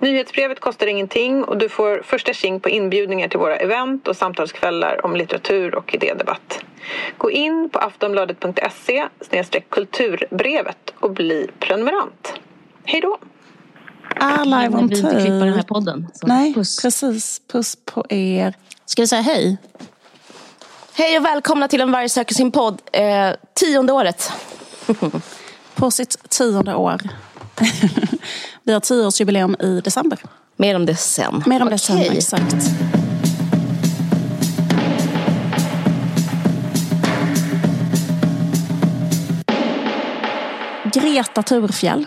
Nyhetsbrevet kostar ingenting och du får första tjing på inbjudningar till våra event och samtalskvällar om litteratur och idédebatt. Gå in på aftonbladet.se kulturbrevet och bli prenumerant. Hej då! Är live on Vi inte klippa den här podden. Så Nej, puss. precis. Puss på er. Ska vi säga hej? Hej och välkomna till En varg söker sin podd. Eh, tionde året. På sitt tionde år. Vi har tioårsjubileum i december. Mer om det sen. Mer om det Okej. sen, exakt. Greta Thurfjell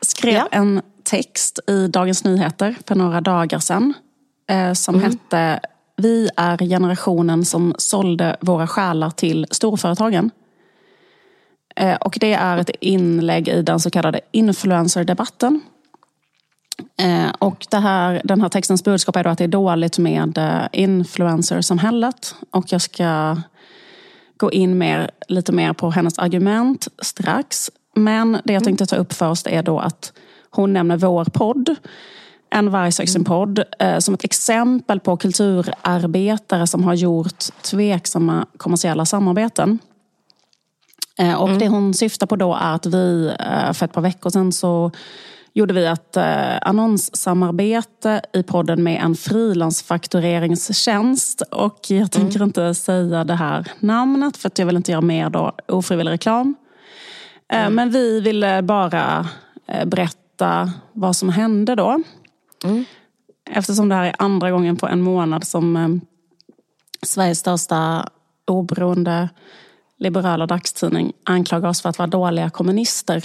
skrev Ja. en text i Dagens Nyheter för några dagar sedan. Eh, som Mm. hette Vi är generationen som sålde våra själar till storföretagen. Eh, och det är ett inlägg i den så kallade influencerdebatten. Eh, och det här, den här textens budskap är då att det är dåligt med eh, influencersamhället. Och jag ska gå in mer, lite mer på hennes argument strax. Men det jag tänkte ta upp först är då att hon nämner vår podd, En vargsexen-podd som ett exempel på kulturarbetare som har gjort tveksamma kommersiella samarbeten. Eh, Och det hon syftar på då är att vi eh, för ett par veckor sedan så gjorde vi ett eh, annonssamarbete i podden med en frilansfaktureringstjänst. Och jag tänker inte säga det här namnet för att jag vill inte göra mer då ofrivillig reklam. Eh, Men vi ville bara berätta vad som hände då. Eftersom det här är andra gången på en månad som Sveriges största oberoende liberala dagstidning anklagar oss för att vara dåliga kommunister.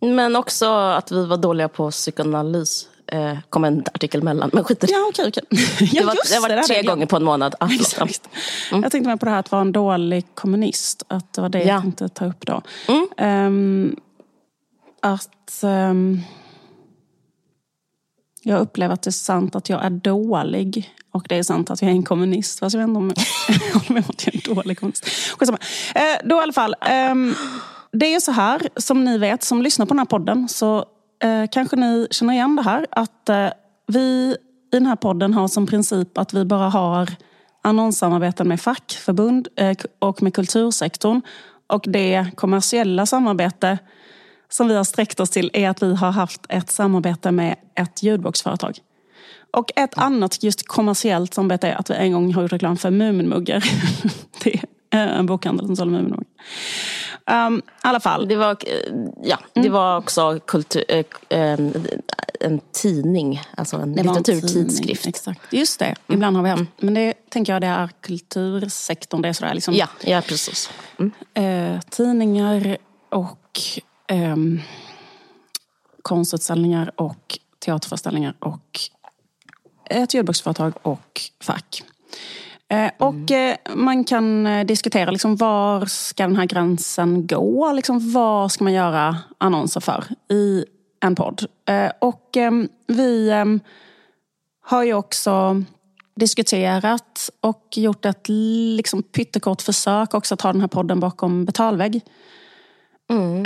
Men också att vi var dåliga på psykoanalys. Eh, kom en artikel mellan, men skit i det. Ja, okej, okej. Det Ja, var, just det var tre glömt. gånger på en månad. Ah. Exakt. Jag tänkte med på det här att vara en dålig kommunist. Att det var det Ja. jag tänkte ta upp då. Mm. Ehm, att ehm, jag upplever att det är sant att jag är dålig. Och det är sant att jag är en kommunist. Fast jag vet inte om jag håller med om att jag är en dålig kommunist. Skitsamma. Eh, då i alla fall. Eh, det är ju så här, som ni vet, som lyssnar på den här podden, så eh, kanske ni känner igen det här. Att eh, vi i den här podden har som princip att vi bara har annonssamarbeten med fackförbund eh, och med kultursektorn. Och det kommersiella samarbete som vi har sträckt oss till är att vi har haft ett samarbete med ett ljudboksföretag. Och ett annat just kommersiellt samarbete är att vi en gång har gjort reklam för Muminmuggar. det är en bokhandel som sålde Muminmuggar. Um, I alla fall. Det var, eh, ja, det var också kultur, eh, en tidning, alltså en litteraturtidskrift. Exakt. Just det, ibland har vi haft. Men det tänker jag det är kultursektorn. Det är sådär liksom, Ja, ja, precis. Mm. eh, tidningar och ehm, konstutställningar och teaterföreställningar och ett ljudboksföretag och fack. Eh, och eh, man kan eh, diskutera liksom, var ska den här gränsen gå? Liksom, vad ska man göra annonser för i en podd? Eh, och ehm, vi ehm, har ju också diskuterat och gjort ett liksom, pyttekort försök också att ha den här podden bakom betalvägg.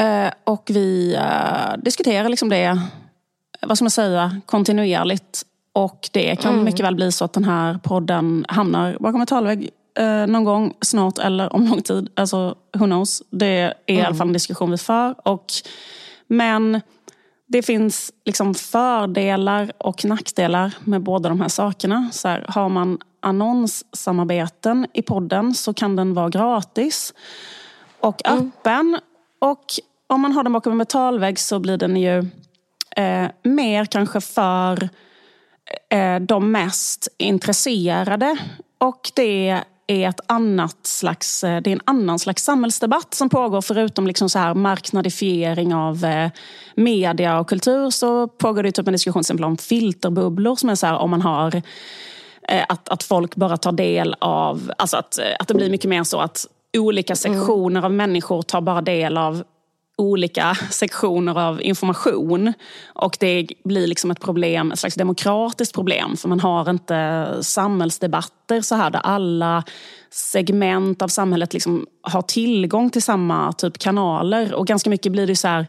Eh, och vi eh, diskuterar liksom det, vad ska man säga, kontinuerligt. Och det kan mycket väl bli så att den här podden hamnar bakom betalvägg eh, någon gång snart eller om lång tid. Alltså, who knows? Det är i alla fall en diskussion vi för. Och, men det finns liksom fördelar och nackdelar med båda de här sakerna. Så här, har man annonssamarbeten i podden så kan den vara gratis och öppen. Och om man har den bakom en betalvägg så blir den ju eh, mer kanske för eh, de mest intresserade. Och det är ett annat slags, eh, det är en annan slags samhällsdebatt som pågår. Förutom liksom så här marknadifiering av eh, media och kultur så pågår det typ en diskussion till exempel om filterbubblor. Som är så här om man har eh, att, att folk bara tar del av, alltså att, eh, att det blir mycket mer så att olika sektioner av människor tar bara del av olika sektioner av information. Och det blir liksom ett problem, ett slags demokratiskt problem. För man har inte samhällsdebatter så här där alla segment av samhället liksom har tillgång till samma typ kanaler. Och ganska mycket blir det så här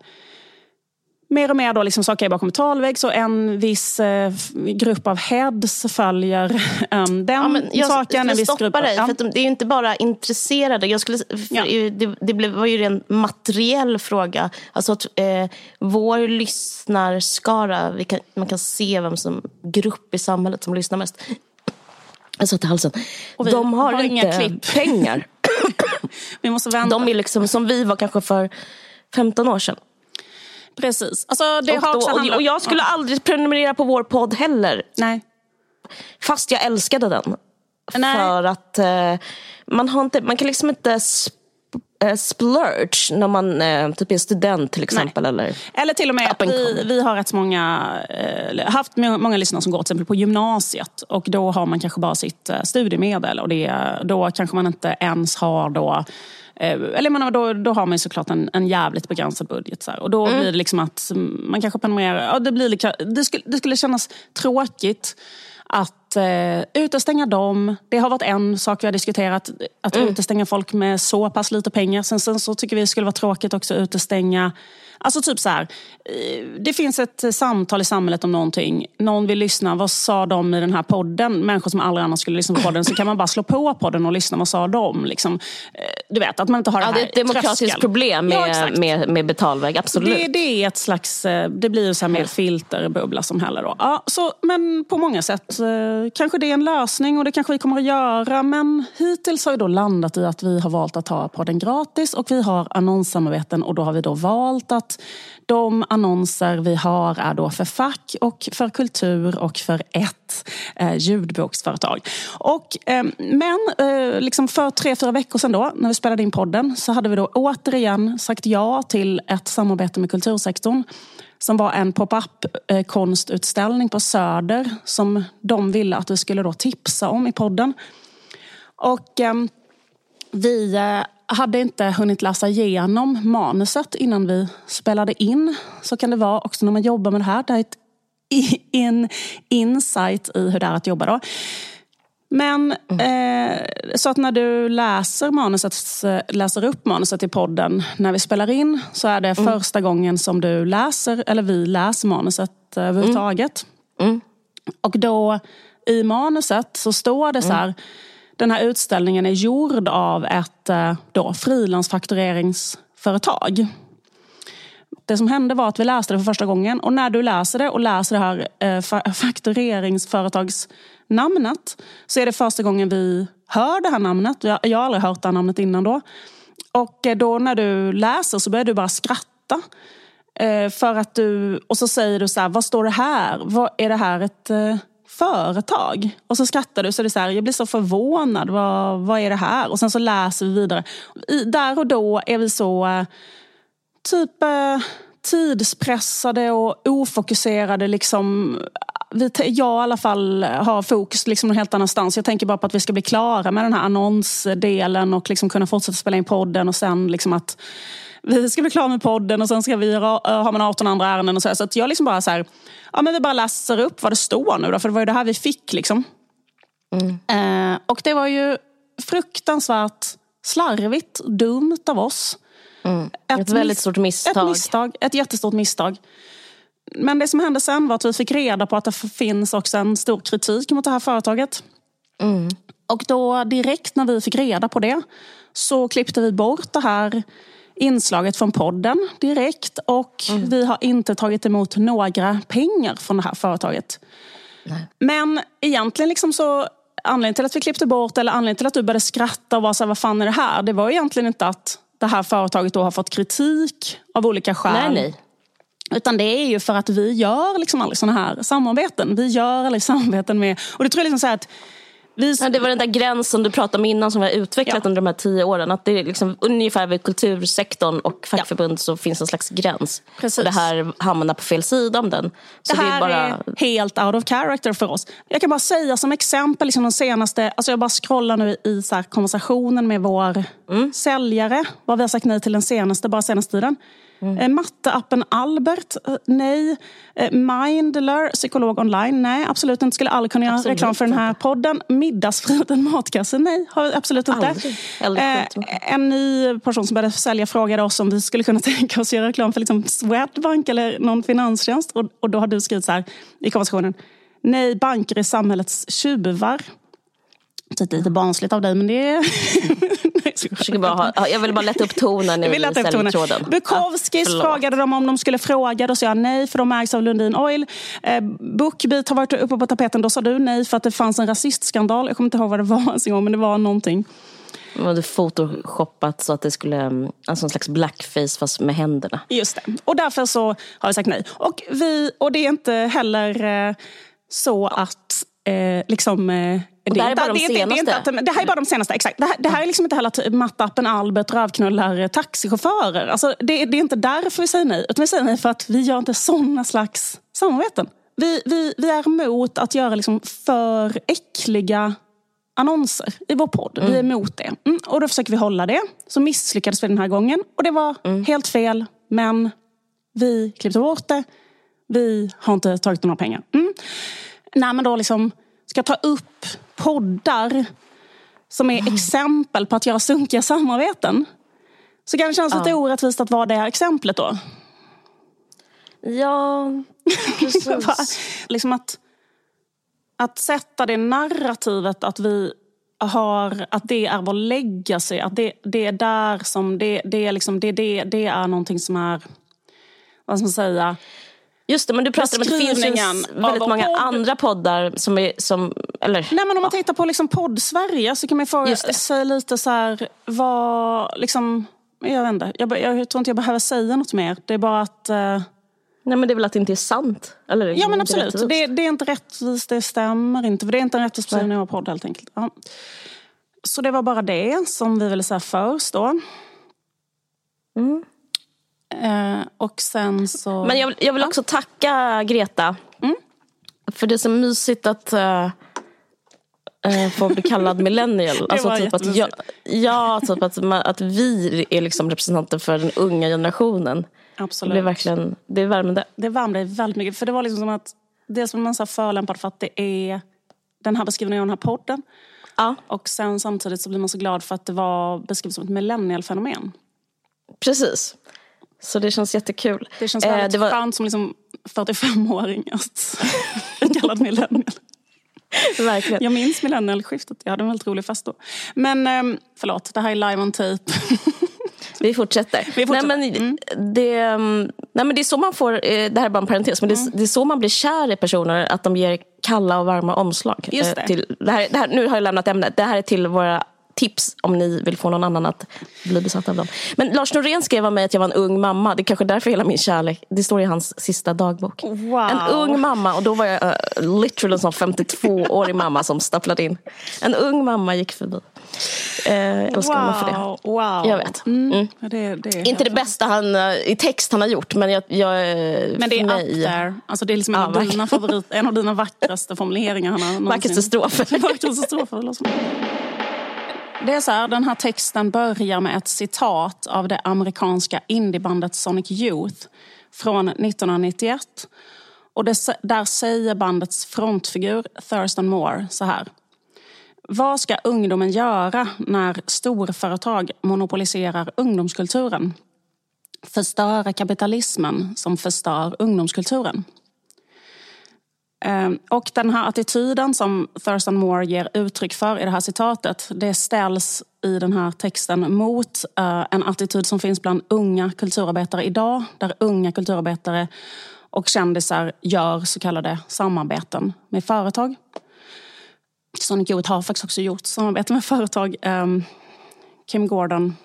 mer och mer då liksom saker är bakom betalvägg så en viss eh, grupp av heads följer um, den ja, jag, saken. Jag viss stoppa grupp, dig, ja. för det är ju inte bara intresserade. Jag skulle, Ja. det, det blev, var ju en materiell fråga. Alltså att eh, vår lyssnarskara, kan, man kan se vem som grupp i samhället som lyssnar mest. Jag satt i halsen. Och vi De har, har inte pengar. Vi måste vänta. De är liksom som vi var kanske för 15 år sedan. Precis. Alltså, det och, har också då, handlat- och jag skulle aldrig prenumerera på vår podd heller. Nej. Fast jag älskade den. Nej. För att eh, man, har inte, man kan liksom inte sp- eh, splurge när man eh, typ är student till exempel. Eller, Eller till och med, and vi, vi har rätt många, eh, haft må- många lyssnare som går till exempel på gymnasiet. Och då har man kanske bara sitt eh, studiemedel. Och det, då kanske man inte ens har då eller jag menar, då, då har man såklart en, en jävligt begränsad budget. Så här. Och då Mm. blir det liksom att man kanske prenumererar. Ja, det, blir, det, skulle, det skulle kännas tråkigt att eh, utestänga dem. Det har varit en sak vi har diskuterat. Att Mm. utestänga folk med så pass lite pengar. Sen, sen så tycker vi det skulle vara tråkigt också att utestänga Alltså typ så här, eh, det finns ett samtal i samhället om någonting. Någon vill lyssna, vad sa de i den här podden? Människor som aldrig annars skulle lyssna på podden. Så kan man bara slå på podden och lyssna, vad sa de? Liksom, eh, du vet, att man inte har ja, det det här är ett demokratiskt tröskel. problem Ja, med, exakt. med, med betalväg. Absolut. Det, det är ett slags, eh, det blir så här mer filterbubbla som heller då. Ja, så, men på många sätt kanske det är en lösning och det kanske vi kommer att göra. Men hittills har vi då landat i att vi har valt att ha podden gratis och vi har annonssamarbeten och då har vi då valt att de annonser vi har är då för fack och för kultur och för ett eh, ljudboksföretag. Och, eh, men eh, liksom för tre, fyra veckor sedan då, när vi spelade in podden, så hade vi då återigen sagt ja till ett samarbete med kultursektorn som var en pop-up eh, konstutställning på Söder som de ville att vi skulle då tipsa om i podden. Och eh, vi eh, hade inte hunnit läsa igenom manuset innan vi spelade in. Så kan det vara också när man jobbar med det här. Det är ett in, insight i hur det är att jobba. Då. Men eh, så att när du läser, manuset, läser upp manuset i podden när vi spelar in så är det första gången som du läser, eller vi läser manuset överhuvudtaget. Och då i manuset så står det så här, den här utställningen är gjord av ett eh, då, frilansfaktureringsföretag. Det som hände var att vi läste det för första gången och när du läser det och läser det här eh, faktureringsföretagsnamnet så är det första gången vi hör det här namnet. Jag, jag har aldrig hört det här namnet innan då. Och eh, då när du läser så börjar du bara skratta. Eh, för att du, och så säger du så här, vad står det här? Vad, är det här ett eh, företag? Och så skrattar du så är så här, jag blir så förvånad. Vad, vad är det här? Och sen så läser vi vidare. I, där och då är vi så eh, typ eh, tidspressade och ofokuserade. Liksom, vi, jag i alla fall har fokus liksom någon helt annanstans. Jag tänker bara på att vi ska bli klara med den här annonsdelen och liksom kunna fortsätta spela in podden och sen liksom att vi ska bli klara med podden och sen ska vi ha, har man 18 andra ärenden och så. här. Så att jag liksom bara så här, ja men vi bara läser upp vad det står nu då, för det var ju det här vi fick liksom. Eh, och det var ju fruktansvärt slarvigt, dumt av oss. Ett väldigt miss- stort misstag. Ett misstag, ett jättestort misstag. Men det som hände sen var att vi fick reda på att det finns också en stor kritik mot det här företaget. Och då direkt när vi fick reda på det så klippte vi bort det här inslaget från podden direkt. Och vi har inte tagit emot några pengar från det här företaget. Men egentligen liksom så anledningen till att vi klippte bort eller anledningen till att du började skratta och var så här, vad fan är det här? Det var egentligen inte att det här företaget då har fått kritik av olika skäl. Nej, nej. Utan det är ju för att vi gör liksom aldrig sådana här samarbeten. Vi gör aldrig samarbeten med... Och det tror jag liksom så här att vi, Ja, det var den där gränsen du pratade om innan som vi har utvecklat Ja. under de här tio åren. Att det är liksom ungefär vid kultursektorn och fackförbund så finns en slags gräns. Precis. Och det här hamnar på fel sida om den. Så det här är bara... är helt out of character för oss. Jag kan bara säga som exempel, liksom de senaste, alltså jag bara scrollar nu i så konversationen med vår Mm. säljare, vad vi har sagt nej till den senaste, bara senaste tiden. Mm. Eh, matteappen Albert, eh, nej. Eh, Mindler, psykolog online, nej absolut inte. Skulle aldrig kunna göra Absolut reklam för den här podden. Middagsfriden matkasse, nej har absolut inte. Aldrig. Skit. en ny person som började sälja frågade oss om vi skulle kunna tänka oss göra reklam för liksom Swedbank eller någon finanstjänst. Och, och då har du skrivit så här i konversationen. Nej, banker är samhällets tjuvar. Det är lite barnsligt av dig, men det är... Jag, bara ha, ja, jag vill bara lätta upp tonen i säljtråden. Bukowskis Ja, frågade dem om de skulle fråga. Då sa jag nej, för de ägs av Lundin Oil. Eh, Bookbeat har varit uppe på tapeten. Då sa du nej, för att det fanns en rasistskandal. Jag kommer inte ihåg vad det var ens en gång, men det var någonting. De hade photoshoppat så att det skulle, mm, alltså en slags blackface fast med händerna. Just det. Och därför så har vi sagt nej. Och, vi, och det är inte heller eh, så att eh, liksom... Eh, det här är bara de det, det, det, inte senaste. att, det här är bara de senaste, exakt. Det här, det här är liksom inte heller att mattappen Albert rövknullar taxichaufförer. Alltså, det, det är inte därför vi säger nej. Utan vi säger nej för att vi gör inte såna slags samarbeten. Vi, vi, vi är emot att göra liksom för äckliga annonser i vår podd. Vi är emot det. Mm, och då försöker vi hålla det. Så misslyckades vi den här gången. Och det var helt fel. Men vi klippte bort det. Vi har inte tagit några pengar. Mm. När man då liksom ska ta upp poddar som är exempel på att göra sunkiga samarbeten. Så kan det kännas lite orättvist att vara det här exemplet då. Ja, precis. liksom att, att sätta det narrativet att vi har, att det är vår legacy, att det, det är där som, det, det, är liksom, det, det, det är någonting som är, vad ska man säga, Just det, men du pratar om att det finns väldigt många podd. andra poddar som är, som, eller Nej, men om man tittar på liksom podd-Sverige så kan man det. säga lite så här, vad, liksom, jag vet inte, jag, jag tror inte jag behöver säga något mer. Det är bara att, eh, Nej men det är väl att det inte är sant? Eller, ja men absolut, det, det är inte rättvist, det stämmer inte. För det är inte en rättvis beskrivning av podd helt enkelt. Ja. Så det var bara det som vi ville säga först då. Mm. Eh, och sen så... Men jag, vill- jag vill också tacka Greta. Mm. För det är så mysigt att uh, få bli kallad millennial. Alltså typ att jag, ja, typ att, man, att vi är liksom representanter för den unga generationen. Det absolut. blir verkligen, det är värmande. Det värmde väldigt mycket. För det var liksom som att, dels var man så förolämpad för att det är den här beskrivningen av den här podden. Ja, Och sen samtidigt så blir man så glad för att det var beskrivet som ett millennial-fenomen. precis. Så det känns jättekul. Det känns Eh, väldigt det var, skönt som liksom 45-åring att bli kallad millennial. verkligen. Jag minns millennialskiftet. Jag hade en väldigt rolig fest då. Men ehm, förlåt, det här är live on tape. Vi fortsätter. Vi fortsätter. Nej, men det, mm, nej, men det är så man får, eh, det här är bara en parentes, men det, Mm. är- det är så man blir kär i personer, att de ger kalla och varma omslag. Just Eh, det. Till, det här, det här, nu har jag lämnat ämnet. Det här är till våra tips om ni vill få någon annan att bli besatt av dem. Men Lars Norén skrev om mig att jag var en ung mamma. Det är kanske därför hela min kärlek, det står i hans sista dagbok. Wow. En ung mamma, och då var jag uh, literally en sån 52-årig mamma som stapplade in. En ung mamma gick förbi. Jag älskar honom för det. Wow, wow. Jag vet. Mm. Ja, Det, det Inte det bästa han, eh, i text han har gjort, men jag... jag Men det är up there. Alltså det är liksom en, Ja, av dina favorit, en av dina vackraste formuleringar han har någonsin. Vackraste strofer. Vackraste strofer. Det är så här, den här texten börjar med ett citat av det amerikanska indiebandet Sonic Youth från 1991. Och det, där säger bandets frontfigur Thurston Moore så här. Vad ska ungdomen göra när storföretag monopoliserar ungdomskulturen? Förstöra kapitalismen som förstör ungdomskulturen. Ehm, och den här attityden som Thurston Moore ger uttryck för i det här citatet, det ställs i den här texten mot eh, en attityd som finns bland unga kulturarbetare idag, där unga kulturarbetare och kändisar gör så kallade samarbeten med företag. Sonic Youth har faktiskt också gjort samarbete med företag. Ehm, Kim Gordon,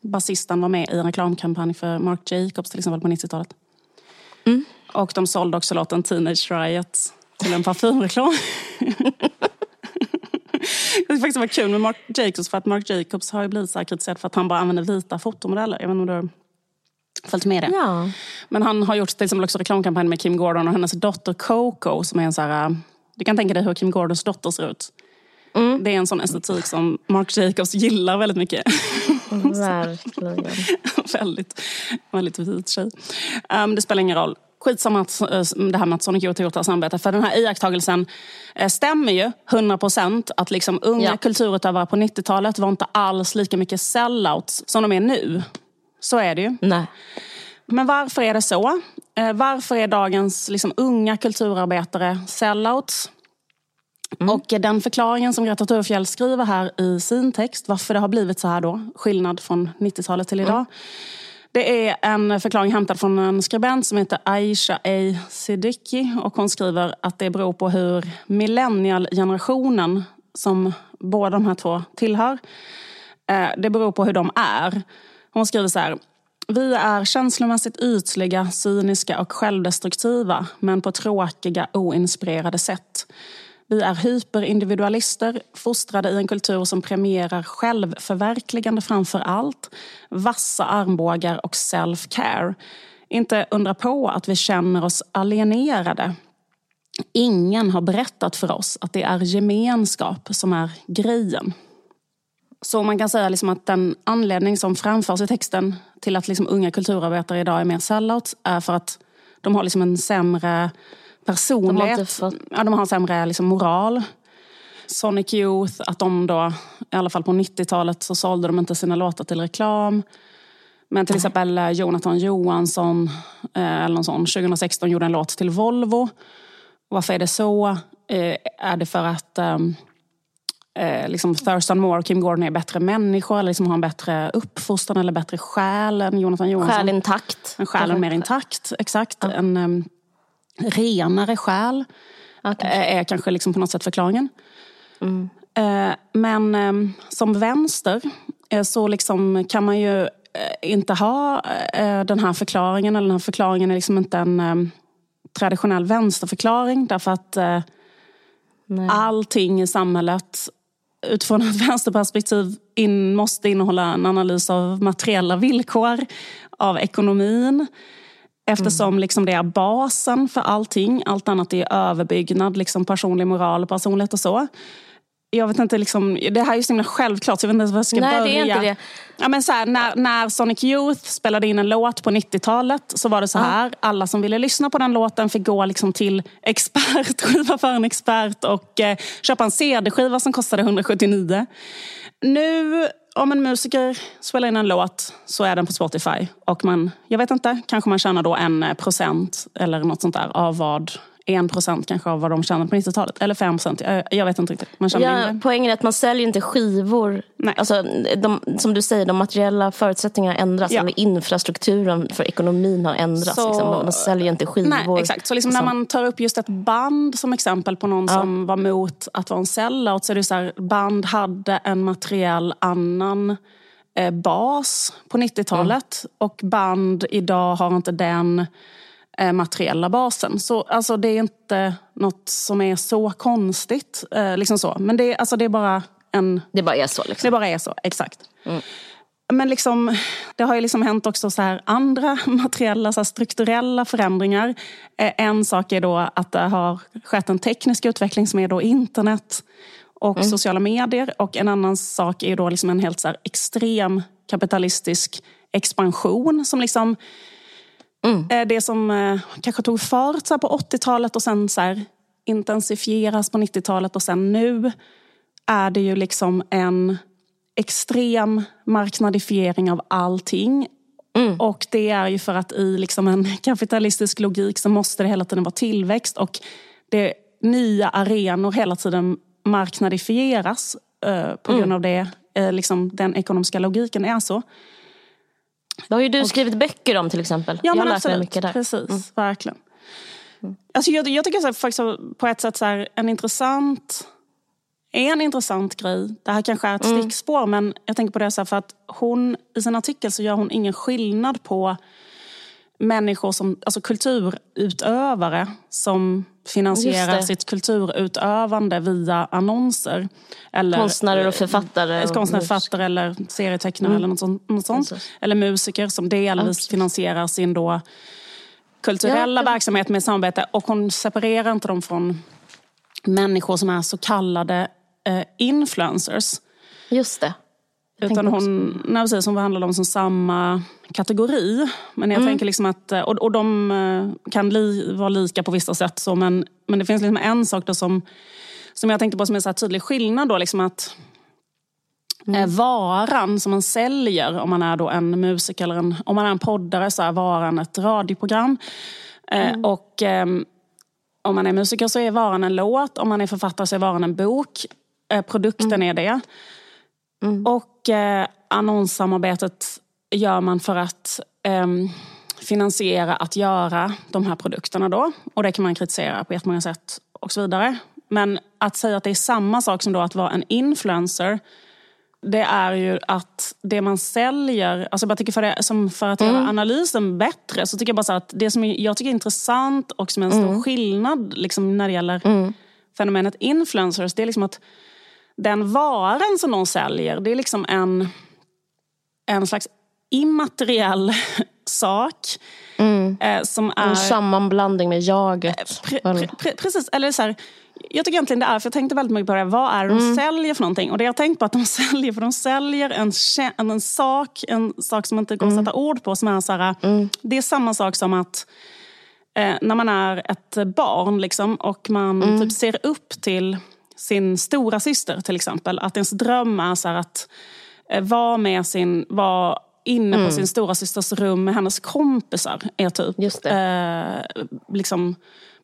basisten, var med i en reklamkampanj för Marc Jacobs till exempel på 90-talet. Och de sålde också låten Teenage Riot till en parfymreklam. faktiskt var kul med Mark Jacobs för att Mark Jacobs har ju blivit så kritiserad för att han bara använder vita fotomodeller. Jag vet inte om du har följt med det? Ja. Men han har gjort till exempel också reklamkampanj med Kim Gordon och hennes dotter Coco som är en så här... äh, Du kan tänka dig hur Kim Gordons dotter ser ut. Det är en sån estetik som Mark Jacobs gillar väldigt mycket. Verkligen. väldigt, väldigt vit tjej. Um, det spelar ingen roll. Skitsamma att, eh, det här med att Sonic Youth har gjort det här samarbetet. För den här iakttagelsen eh, stämmer ju 100% att liksom unga Ja. kulturutövare på 90-talet var inte alls lika mycket sellouts som de är nu. Så är det ju. Nej. Men varför är det så? Eh, varför är dagens liksom, unga kulturarbetare sellouts? Och den förklaringen som Greta Thurfjell skriver här i sin text, varför det har blivit så här då, skillnad från 90-talet till idag. Det är en förklaring hämtad från en skribent som heter Aisha A. Siddiqui. Och hon skriver att det beror på hur millennialgenerationen, som båda de här två tillhör, eh, det beror på hur de är. Hon skriver så här. Vi är känslomässigt ytliga, cyniska och självdestruktiva, men på tråkiga, oinspirerade sätt. Vi är hyperindividualister, fostrade i en kultur som premierar självförverkligande framför allt, vassa armbågar och self-care. Inte undra på att vi känner oss alienerade. Ingen har berättat för oss att det är gemenskap som är grejen. Så man kan säga liksom att den anledning som framförs i texten till att liksom unga kulturarbetare idag är mer sellouts är för att de har liksom en sämre personlighet. inte fått- ja, de har en sämre liksom moral. Sonic Youth, att de då, i alla fall på 90-talet så sålde de inte sina låtar till reklam. Men till exempel eh, Jonathan Johansson, eh, eller någon sån, 2016 gjorde en låt till Volvo. Varför är det så? Eh, Är det för att ehm, eh, liksom Thurston Moore och Kim Gordon är bättre människor eller liksom har en bättre uppfostran eller bättre själ än Jonathan Johansson? Själ intakt. En själ är mer intakt, exakt. En um, renare själ kanske. eh, är kanske liksom på något sätt förklaringen. Eh, men ehm, som vänster eh, så liksom kan man ju inte ha den här förklaringen. Eller den här förklaringen är liksom inte en ehm, traditionell vänsterförklaring. Därför att Nej. allting i samhället utifrån ett vänsterperspektiv in, måste innehålla en analys av materiella villkor, av ekonomin. Eftersom liksom det är basen för allting. Allt annat är överbyggnad, liksom personlig moral, personlighet och så. Jag vet inte, liksom, det här är ju så himla självklart så jag vet inte ens var jag ska Nej, börja. det är inte det. Ja, men så här, när, när Sonic Youth spelade in en låt på 90-talet så var det så här. Alla som ville lyssna på den låten fick gå liksom till expert, skiva för en expert och eh, köpa en CD-skiva som kostade 179. Nu om en musiker spelar in en låt så är den på Spotify. Och man, jag vet inte, kanske man tjänar då en eh, procent eller något sånt där av vad en procent kanske av vad de tjänade på 90-talet. Eller fem procent, jag, vet inte riktigt. Man Ja, mindre. poängen är att man säljer inte skivor. Nej. Alltså, de, som du säger, de materiella förutsättningarna ändras. Ja. Infrastrukturen för ekonomin har ändrats. Så- liksom. Man säljer inte skivor. Nej, exakt. Så liksom när och man tar upp just ett band som exempel på någon som var mot att vara en sellout så är det så här, band hade en materiell annan eh, bas på 90-talet och band idag har inte den eh, materiella basen. Så alltså, det är inte något som är så konstigt. Eh, liksom så. Men det, är- alltså, det är bara en Det bara är så. det Liksom. bara är så, exakt. Men liksom, det har ju liksom hänt också så här andra materiella, så strukturella förändringar. Eh, En sak är då att det har skett en teknisk utveckling som är då internet och sociala medier. Och en annan sak är då liksom en helt så här extrem kapitalistisk expansion som liksom Eh, Det som eh, kanske tog fart så på 80-talet och sen så här, intensifieras på 90-talet och sen nu är det ju liksom en extrem marknadifiering av allting. Och det är ju för att i liksom en kapitalistisk logik så måste det hela tiden vara tillväxt och det nya arenor hela tiden marknadifieras eh, på grund av det. Eh, liksom den ekonomiska logiken är så. Det har ju du skrivit böcker om till exempel. Ja, jag har lärt mig absolut. mycket där. Precis, verkligen. Alltså jag, jag tycker så här, faktiskt på ett sätt så här, en intressant en intressant grej, det här kanske är ett stickspår men jag tänker på det så här för att hon i sin artikel så gör hon ingen skillnad på människor som, alltså kulturutövare som finansierar sitt kulturutövande via annonser. Eller, konstnärer och författare. Och konstnärer, författare eller serietecknare mm. eller något sånt. Något sånt. Eller musiker som delvis finansierar sin då kulturella ja. verksamhet med samarbete. Och hon separerar inte dem från människor som är så kallade eh, influencers. Just det. Utan hon, nej, precis, hon behandlar dem som samma kategori. Men jag mm. tänker liksom att, och, och de eh, kan li, vara lika på vissa sätt. Så, men, men det finns liksom en sak då som, som jag tänkte på som är en tydlig skillnad. Då, liksom att mm. Eh, varan som man säljer, om man är då en musiker eller en, om man är en poddare, så är varan ett radioprogram. Eh, mm. och eh, om man är musiker så är varan en låt, om man är författare så är varan en bok. Eh, produkten mm. är det. Mm. Och eh, annonssamarbetet gör man för att eh, finansiera att göra de här produkterna då. Och det kan man kritisera på jättemånga sätt och så vidare. Men att säga att det är samma sak som då att vara en influencer det är ju att det man säljer, alltså jag tycker för, det, som för att mm. göra analysen bättre så tycker jag bara att det som jag tycker är intressant och som är en stor mm. skillnad liksom när det gäller mm. fenomenet influencers, det är liksom att den varan som de säljer, det är liksom en, en slags immateriell sak. Mm. Eh, som är... En sammanblandning med jaget. Eh, pre, pre, precis, eller så här, jag tycker egentligen det är, för jag tänkte väldigt mycket på det, vad är det de mm. säljer för någonting? Och det jag tänkt på att de säljer, för de säljer en, en, en sak, en sak som inte går mm. att sätta ord på, som är så här, mm. det är samma sak som att eh, när man är ett barn liksom, och man mm. typ ser upp till sin stora syster till exempel. Att ens dröm är så att eh, vara med sin, vara inne mm. på sin stora systers rum med hennes kompisar. Är typ eh, liksom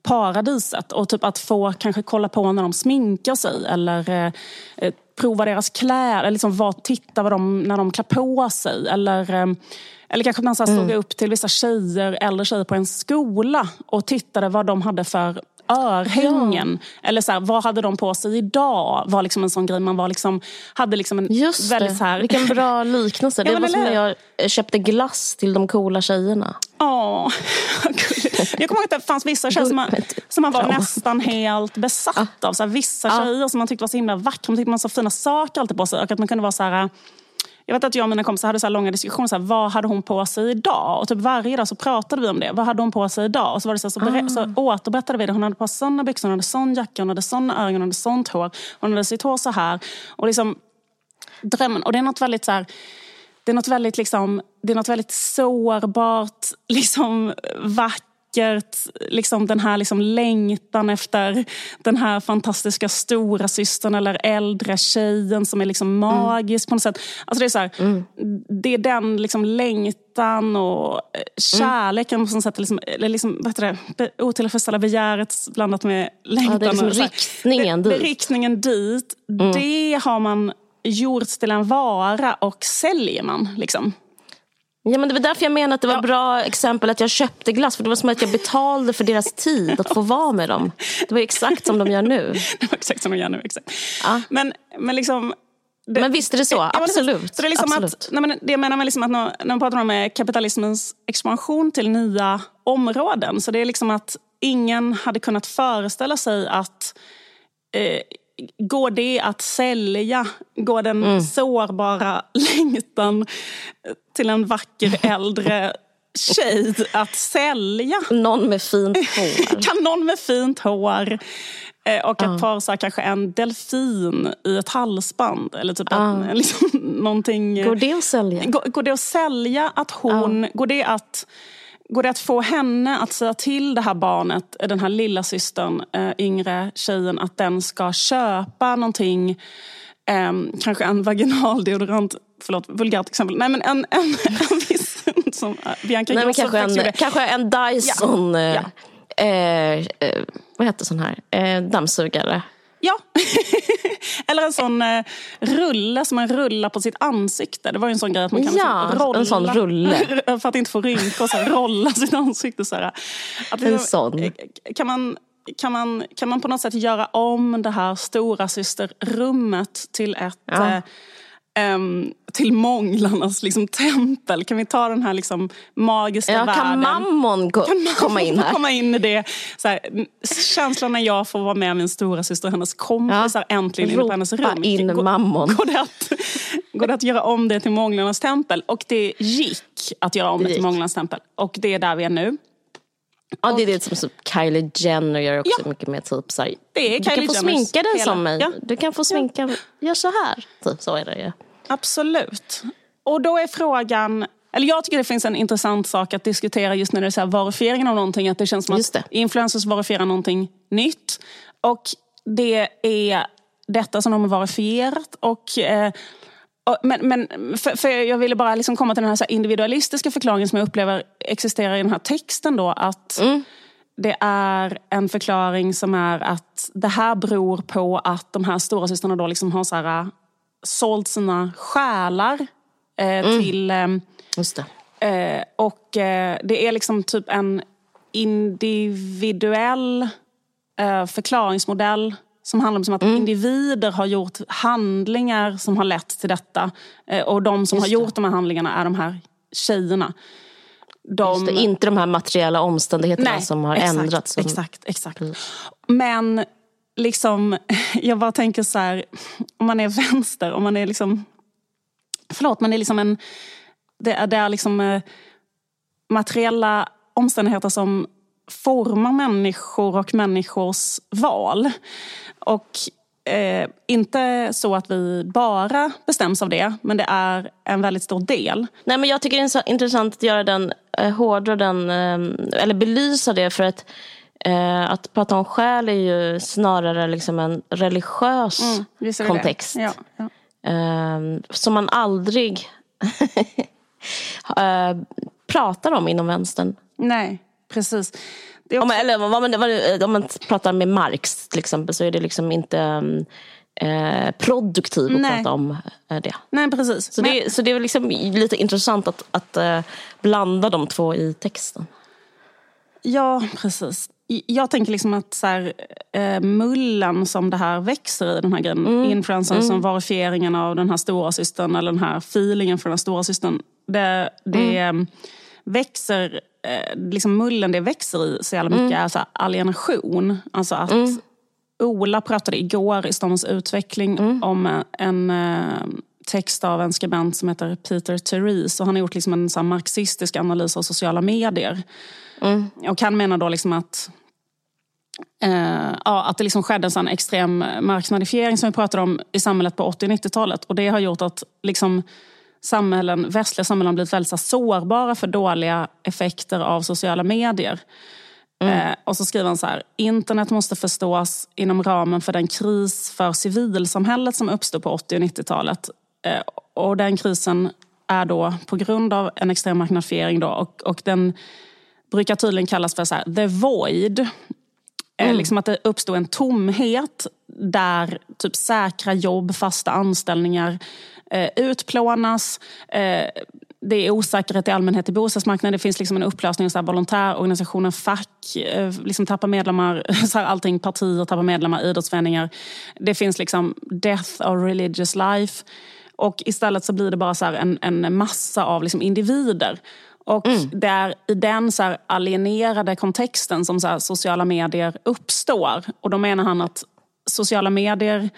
paradiset. Och typ att få kanske kolla på när de sminkar sig eller eh, eh prova deras kläder. Eller liksom var, titta vad de, när de klär på sig. Eller, eh, eller kanske man så stod mm. upp till vissa tjejer, äldre tjejer på en skola och tittade vad de hade för örhängen. Ja. Eller så här, vad hade de på sig idag? var liksom en sån grej. Man var liksom, hade liksom en Just väldigt så här... Vilken bra liknelse. Det ja, var som när jag köpte glass till de coola tjejerna. Åh, Jag kommer ihåg att det fanns vissa tjejer som man, som man var nästan helt besatt av. Så här, vissa tjejer som man tyckte var så himla vackra. Man tyckte man så fina saker alltid på sig. Och att man kunde vara så här jag vet att jag och mina kompisar hade så långa diskussioner. Så här, vad hade hon på sig idag? Och typ varje dag så pratade vi om det. Vad hade hon på sig idag? Och så, var det så, så, ah. så återberättade vi det. Hon hade på sig såna byxor, hon hade sån jacka, hon hade såna öron, hon hade sånt hår. Hon hade sitt hår så här. Och liksom, drömmen. Och det är något väldigt så här, det är något väldigt, liksom, det är något väldigt sårbart, liksom, vackert vackert, liksom den här liksom längtan efter den här fantastiska stora systern eller äldre tjejen som är liksom mm. magisk mm. på något sätt. Alltså det, är så här, mm. det är den liksom längtan och eh, mm. kärleken på något sätt. Liksom, eller liksom, vad heter det? Otillfredsställda begäret blandat med längtan. Ja, det är liksom riktningen dit. Riktningen dit. Mm. Det har man gjort till en vara och säljer man. Liksom. Ja, men det var därför jag menade att det var ja. bra exempel att jag köpte glass. För det var som att jag betalade för deras tid att få vara med dem. Det var exakt som de gör nu. Det var exakt som de gör nu. Exakt. Ja. Men, men liksom... Det, men visst är det så, ja, absolut. Så det, är liksom absolut. Att, nej, men det jag menar med liksom att när, när man pratar om eh, kapitalismens expansion till nya områden. Så det är liksom att ingen hade kunnat föreställa sig att eh, går det att sälja? Går den mm. sårbara längtan till en vacker äldre tjej att sälja? Någon med fint hår. kan någon med fint hår eh, och ett par så här, kanske en delfin i ett halsband. Eller typ en, liksom, någonting. Går det att sälja? Går, går det att sälja att hon... Går det att Går det att få henne att säga till det här barnet, den här lilla systern, äh, yngre tjejen, att den ska köpa någonting, äh, kanske en vaginal deodorant, förlåt, vulgärt exempel. Nej men en, en, en viss som äh, Bianca Nej, men kanske, en, kanske en Dyson, ja. Ja. Eh, eh, vad heter sån här, eh, dammsugare. Ja, eller en sån eh, rulle som man rullar på sitt ansikte. Det var ju en sån grej att man kan ja, liksom rolla. en sån rulle. för att inte få rynkor, så rolla sitt ansikte. Så här. Att, en sån. Eh, kan man, kan, man, kan man på något sätt göra om det här stora systerrummet till ett, ja. eh, ehm, till månglarnas liksom, tempel. Kan vi ta den här liksom, magiska Ja, världen? kan mammon gå, komma in här? komma in i det. Så här, känslan när jag får vara med min stora syster och hennes kompisar äntligen inne på hennes rum. in Går- mammon. Går det, att, går det att göra om det till Månglarnas tempel? Och det gick att göra om det, Det till. Månglarnas tempel. Och det är där vi är nu. Ja, det är det som så Kylie Jenner gör också Ja. mycket mer typ så här, Det är Du kan Kylie få Jenners sminka dig hela- som mig. Ja. Du kan få sminka, gör så här. Typ, så är det ju. Absolut. Och då är frågan, eller jag tycker det finns en intressant sak att diskutera just när det är så här varifieringen av någonting. Att det känns som att influencers verifierar någonting nytt. Och det är detta som de har verifierat. Och, eh, och, men men för, för jag ville bara liksom komma till den här, så här individualistiska förklaringen som jag upplever existerar i den här texten. Då, att Det är en förklaring som är att det här beror på att de här stora systrarna då liksom har så här, sålt sina själar eh, till... Eh, det. eh, och eh, det är liksom typ en individuell eh, förklaringsmodell som handlar om att individer har gjort handlingar som har lett till detta. Och de som Just har det. gjort de här handlingarna är de här tjejerna. De, det. Inte de här materiella omständigheterna som har exakt, ändrats. Som, Exakt, exakt. Men liksom, jag bara tänker så här, om man är vänster, om man är liksom, förlåt, man är liksom en, det är, det är liksom eh, materiella omständigheter som formar människor och människors val. Och eh, inte så att vi bara bestäms av det, men det är en väldigt stor del. Nej, men jag tycker det är så intressant att göra den, eh, hårdra den, eh, eller belysa det. För att, eh, att prata om själ är ju snarare liksom en religiös Mm, kontext. Ja, ja. eh, som man aldrig eh, pratar om inom vänstern. Nej, precis. Är Om också, man, eller vad man, vad- om man pratar med Marx till exempel så är det liksom inte eh, produktivt att Nej. prata om eh, det. nej, precis. Så Men- det, så det är liksom lite intressant att, att eh, blanda de två i texten. Ja, precis. Jag tänker liksom att så här, eh, mullen som det här växer i, den här grejen, Mm. influensen som varifieringen av den här stora systern eller den här feelingen för den här stora systern, det, det Mm. eh, växer, eh, liksom mullen det växer i så jävla mycket Mm. är så här alienation. Alltså att Ola pratade igår i Ståndens utveckling Mm. om eh, en eh, text av en skribent som heter Peter Therese. Och han har gjort liksom en så marxistisk analys av sociala medier. Och han menar då liksom att Eh, ja, att det liksom skedde en sån extrem marknadifiering som vi pratade om i samhället på 80 och 90-talet. Och det har gjort att liksom samhällen, västliga samhällen har blivit väldigt så sårbara för dåliga effekter av sociala medier. Eh, och så skriver han så här. Internet måste förstås inom ramen för den kris för civilsamhället som uppstod på 80 och 90-talet. Eh, och den krisen är då på grund av en extrem marknadsfiering då, och, och den brukar tydligen kallas för så här, the void. Eh, Liksom att det uppstod en tomhet där typ säkra jobb, fasta anställningar eh, utplånas. Eh, det är osäkerhet i allmänhet i bostadsmarknaden. Det finns liksom en upplösning av så här fack, eh, liksom tappar medlemmar, så här allting, partier tappar medlemmar, idrottsföreningar. Det finns liksom death of religious life. Och istället så blir det bara så en, en massa av liksom individer. Och det är i den så alienerade kontexten som så sociala medier uppstår. Och då menar han att sociala medier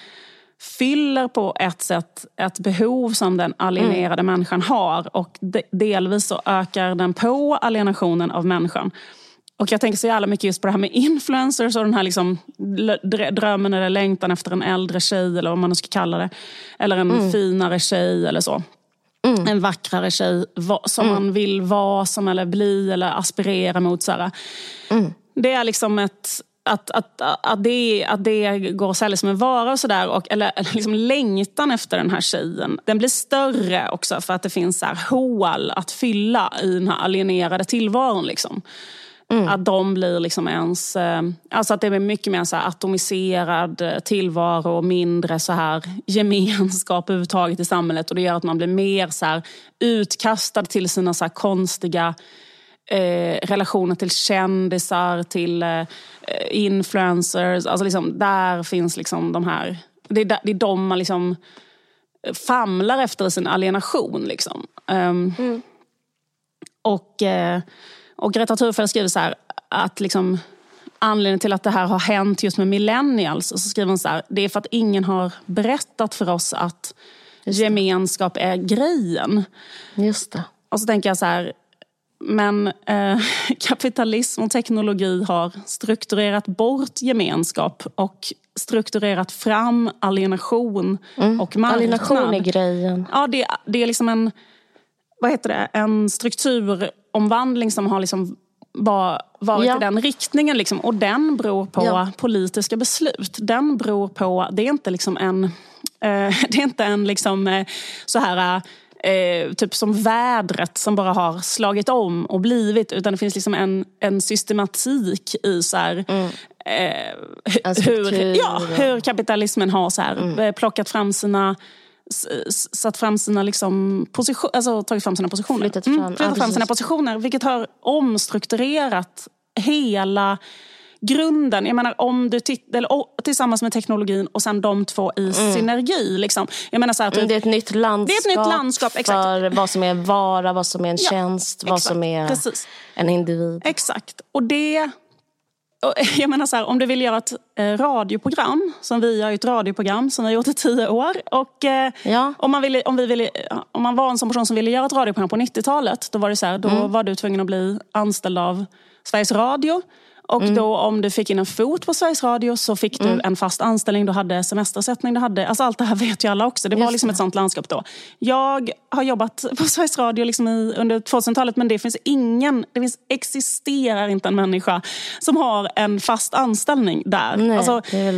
fyller på ett sätt ett behov som den alienerade människan har. Och de, delvis så ökar den på alienationen av människan. Och jag tänker så jävla mycket just på det här med influencers och den här liksom drö- drömmen eller längtan efter en äldre tjej eller vad man nu ska kalla det. Eller en finare tjej eller så. En vackrare tjej som man vill vara som eller bli eller aspirera mot. Så här. Det är liksom ett... Att, att, att, det, att det går att sälja som en vara och sådär. Eller liksom längtan efter den här tjejen. Den blir större också för att det finns så här hål att fylla i den här alienerade tillvaron. Liksom. Att de blir liksom ens... eh, Alltså att det är mycket mer så atomiserad eh, tillvaro och mindre så här gemenskap överhuvudtaget i samhället. Och det gör att man blir mer så här utkastad till sina så konstiga eh, relationer till kändisar, till eh, influencers. Alltså liksom, där finns liksom de här... Det är, där- det är de man liksom famlar efter sin alienation. Liksom. Um, Mm. och, eh, och Greta Thunberg skriver så här att liksom, anledningen till att det här har hänt just med millennials, så skriver hon så här, det är för att ingen har berättat för oss att gemenskap är grejen. Just det. Och så tänker jag så här, men eh, kapitalism och teknologi har strukturerat bort gemenskap och strukturerat fram alienation och marknad. Alienation är grejen. Ja, det, det är liksom en, vad heter det, en strukturomvandling som har liksom var, varit Ja. i den riktningen. Liksom. Och den beror på Ja. politiska beslut. Den beror på, det är inte liksom en, eh, det är inte en liksom, eh, så här eh, typ som vädret som bara har slagit om och blivit. Utan det finns liksom en, en systematik i så här, eh, Mm. En hur, ja, hur kapitalismen har så här, eh, plockat fram sina satt fram sina liksom position, alltså tagit fram sina positioner. Flyttat fram, ja, flyttat fram sina positioner. Vilket har omstrukturerat hela grunden. Jag menar om du eller, och, tillsammans med teknologin och sen de två i synergi. Liksom. Jag menar så här, typ, Mm, Det är ett nytt landskap, Det är ett nytt landskap, exakt. för vad som är en vara, vad som är en Ja, tjänst, vad exakt, som är precis. en individ. Exakt. Och det... och Jag menar så här, om du vill göra ett eh, radioprogram, som vi gör ett radioprogram som vi har gjort i tio år. Och, eh, Ja. om, man ville, om, vi ville, om man var en sån person som ville göra ett radioprogram på 90-talet, då var det så här, då Mm. var du tvungen att bli anställd av Sveriges Radio. Och Mm. då om du fick in en fot på Sveriges Radio så fick du en fast anställning, du hade semesterersättning, du hade, alltså allt det här vet ju alla också. Det var Just liksom det. ett sånt landskap då. Jag har jobbat på Sveriges Radio liksom i, under 2000-talet men det finns ingen, det finns, existerar inte en människa som har en fast anställning där. Nej, Alltså, det är väl